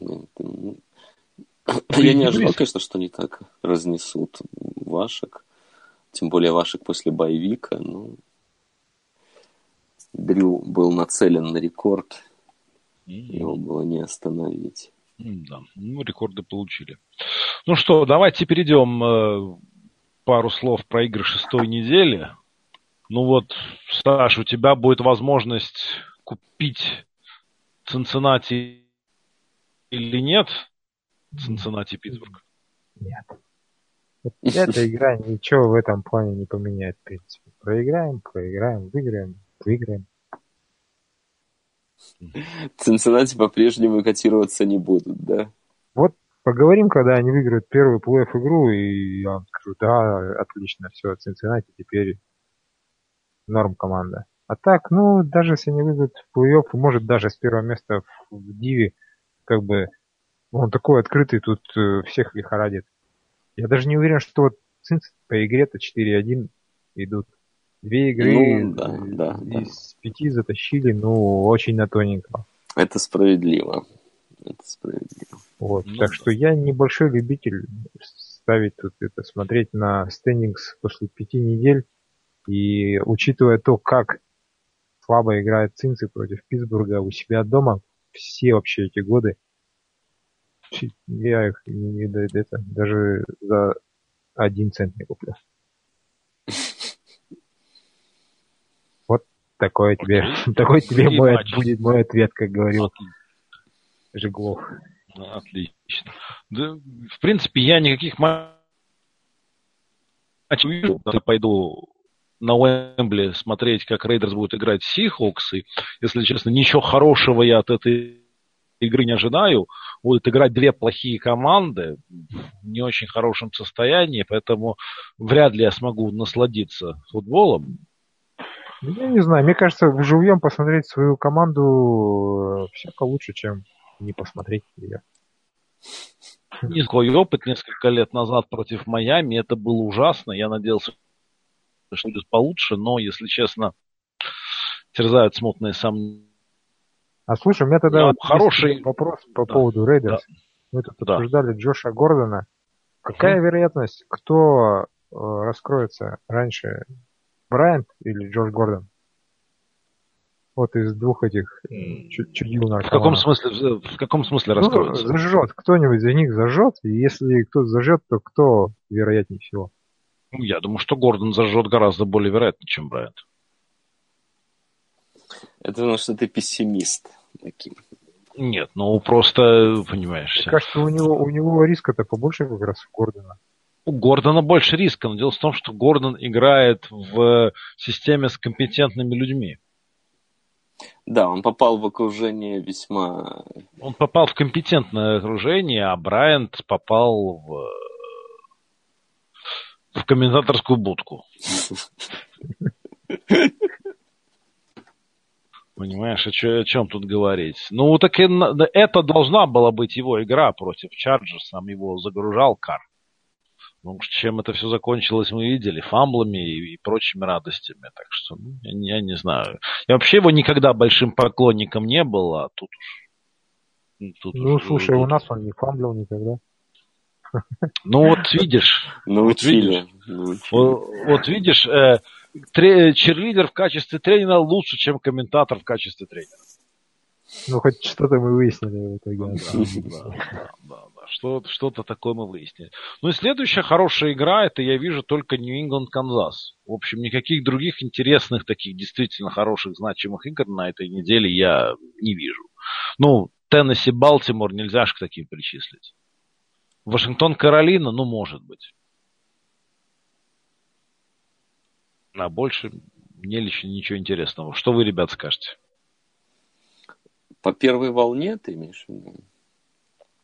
Ну, ну, я не ожидал, конечно, что они так разнесут Вашек. Тем более Вашек после боевика. Ну, Дрю был нацелен на рекорд. Mm-hmm. Его было не остановить. Да, ну, рекорды получили. Ну что, давайте перейдем э, пару слов про игры шестой недели. Ну вот, Саш, у тебя будет возможность купить Цинциннати или нет? Цинциннати Питтсбург. Нет. Эта игра ничего в этом плане не поменяет, в принципе. Проиграем, проиграем, выиграем выиграем. Цинциннати по-прежнему котироваться не будут, да? Вот поговорим, когда они выиграют первую плей игру, и я вам скажу, да, отлично, все, Цинциннати теперь норм команда. А так, ну, даже если они выиграют в плей-офф, может даже с первого места в Диве, как бы, он такой открытый, тут э, всех лихорадит. Я даже не уверен, что вот Цинц по игре-то 4-1 идут. Две игры ну, да, да, из да. пяти затащили, ну, очень на тоненько. Это справедливо. Это справедливо. Вот, ну, так да. что я небольшой любитель ставить тут это, смотреть на стендингс после пяти недель. И учитывая то, как слабо играет Цинцы против Питтсбурга у себя дома, все вообще эти годы, я их не, не, это, даже за один цент не куплю. Такой тебе, такой тебе мой, будет мой ответ, как говорил Жиглов. Отлично. Да, в принципе, я никаких матчей не. Я пойду на Уэмбли смотреть, как Raiders будет играть Seahawks. И, если честно, ничего хорошего я от этой игры не ожидаю. Будут играть две плохие команды в не очень хорошем состоянии, поэтому вряд ли я смогу насладиться футболом. Я не знаю, мне кажется, живьем посмотреть свою команду э, всяко лучше, чем не посмотреть ее. Никакой опыт несколько лет назад против Майами, это было ужасно. Я надеялся, что будет получше, но, если честно, терзают смутные сомнения. А слушай, у меня тогда вот хороший вопрос по да. поводу Raiders. Да. Мы тут да. обсуждали Джоша Гордона. Какая угу. вероятность, кто э, раскроется раньше, Брайант или Джош Гордон? Вот из двух этих чудил В каком смысле, в каком смысле ну, Зажжет. Кто-нибудь за них зажжет. И если кто-то зажжет, то кто вероятнее всего? Ну, я думаю, что Гордон зажжет гораздо более вероятно, чем Брайант. Это потому что ты пессимист. Таким. Нет, ну просто, понимаешь. Мне кажется, у него, у него риска-то побольше как раз у Гордона. У Гордона больше риска, но дело в том, что Гордон играет в системе с компетентными людьми. Да, он попал в окружение весьма... Он попал в компетентное окружение, а Брайант попал в, в комментаторскую будку. Понимаешь, о, чем тут говорить? Ну, так и, это должна была быть его игра против Чарджерс. Сам его загружал Кар. Ну, чем это все закончилось, мы видели, фамблами и, и прочими радостями. Так что, ну, я, я не знаю. Я вообще его никогда большим поклонником не был, а тут уж... Ну, тут ну уж, слушай, у нас он не фамблил никогда. Ну, вот видишь. Научили. Вот, вот видишь, э, черлидер в качестве тренера лучше, чем комментатор в качестве тренера. Ну, хоть что-то мы выяснили в итоге. Да, да, да, да. Что, что-то такое мы выяснили. Ну и следующая хорошая игра, это я вижу только Нью-Ингланд Канзас. В общем, никаких других интересных, таких действительно хороших, значимых игр на этой неделе я не вижу. Ну, Теннесси, Балтимор нельзя же к таким причислить. Вашингтон, Каролина, ну, может быть. А больше мне лично ничего интересного. Что вы, ребят, скажете? По первой волне ты имеешь в виду?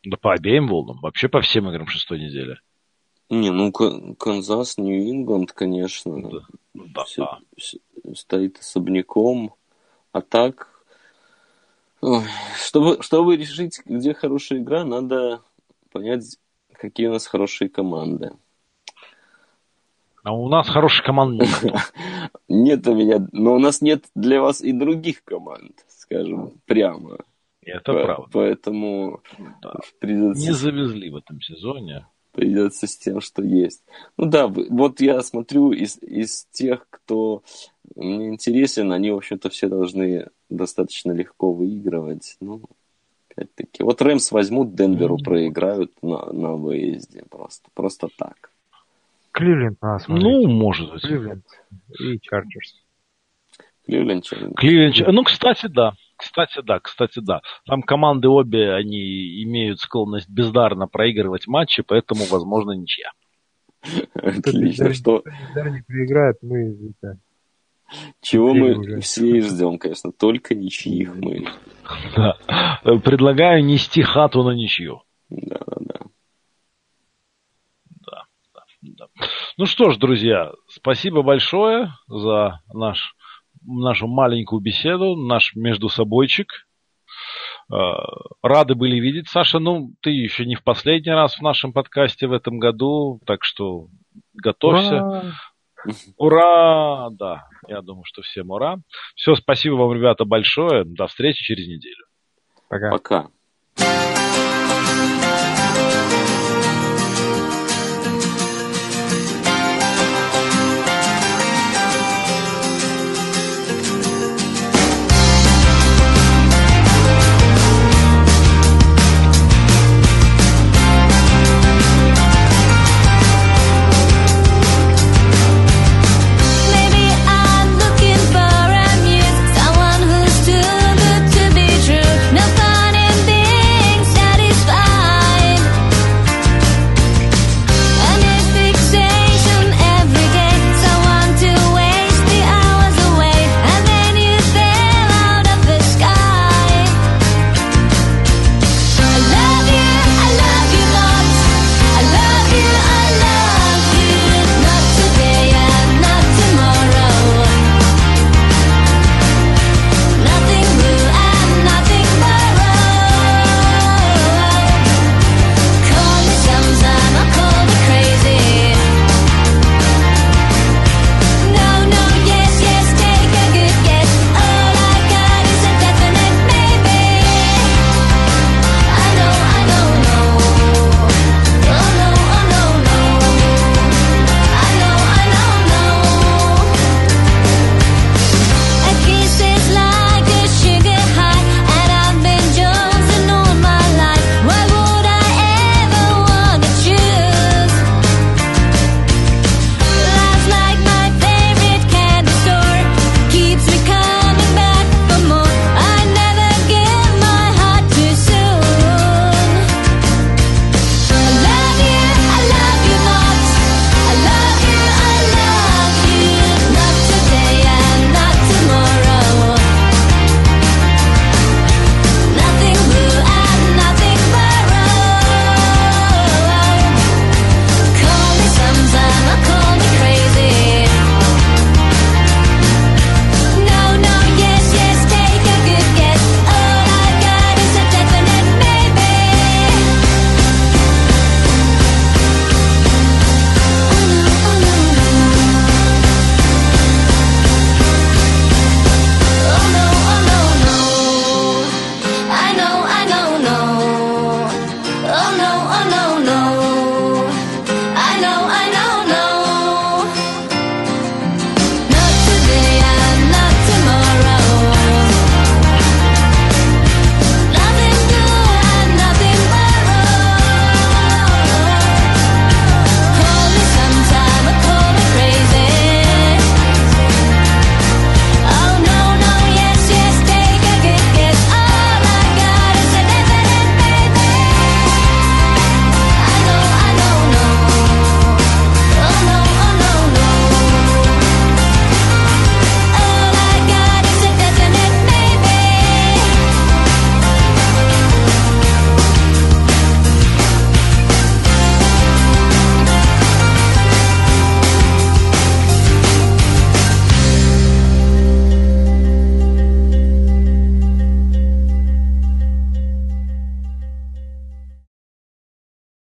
Да по обеим волнам. Вообще по всем играм шестой недели. Не, ну Канзас, Нью-Ингланд, конечно. Да, да, все, да. Все, стоит особняком. А так, чтобы, чтобы решить, где хорошая игра, надо понять, какие у нас хорошие команды. А у нас хороших команд нет. Нет у меня, но у нас нет для вас и других команд, скажем, прямо. Это По- правда. Поэтому да. придется... Не завезли в этом сезоне. Придется с тем, что есть. Ну да, вот я смотрю из, из тех, кто мне интересен, они, в общем-то, все должны достаточно легко выигрывать. Ну, опять-таки. Вот Рэмс возьмут, Денверу ну, проиграют на, на выезде. Просто, просто так. Кливленд смотреть. Ну, может быть. Кливленд и Чарджерс. Кливленд, Чарджерс. Кливленд, ну, кстати, да. Кстати, да, кстати, да. Там команды обе, они имеют склонность бездарно проигрывать матчи, поэтому, возможно, ничья. Отлично, что... Не проиграет, мы... Чего мы все и ждем, конечно, только ничьих мы. Да. Предлагаю нести хату на ничью. Да, да, да. Ну что ж, друзья, спасибо большое за наш, нашу маленькую беседу, наш между собойчик. Э, рады были видеть, Саша. Ну, ты еще не в последний раз в нашем подкасте в этом году, так что готовься. Ура! Ура! Да, я думаю, что всем ура. Все, спасибо вам, ребята, большое. До встречи через неделю. Пока. Пока.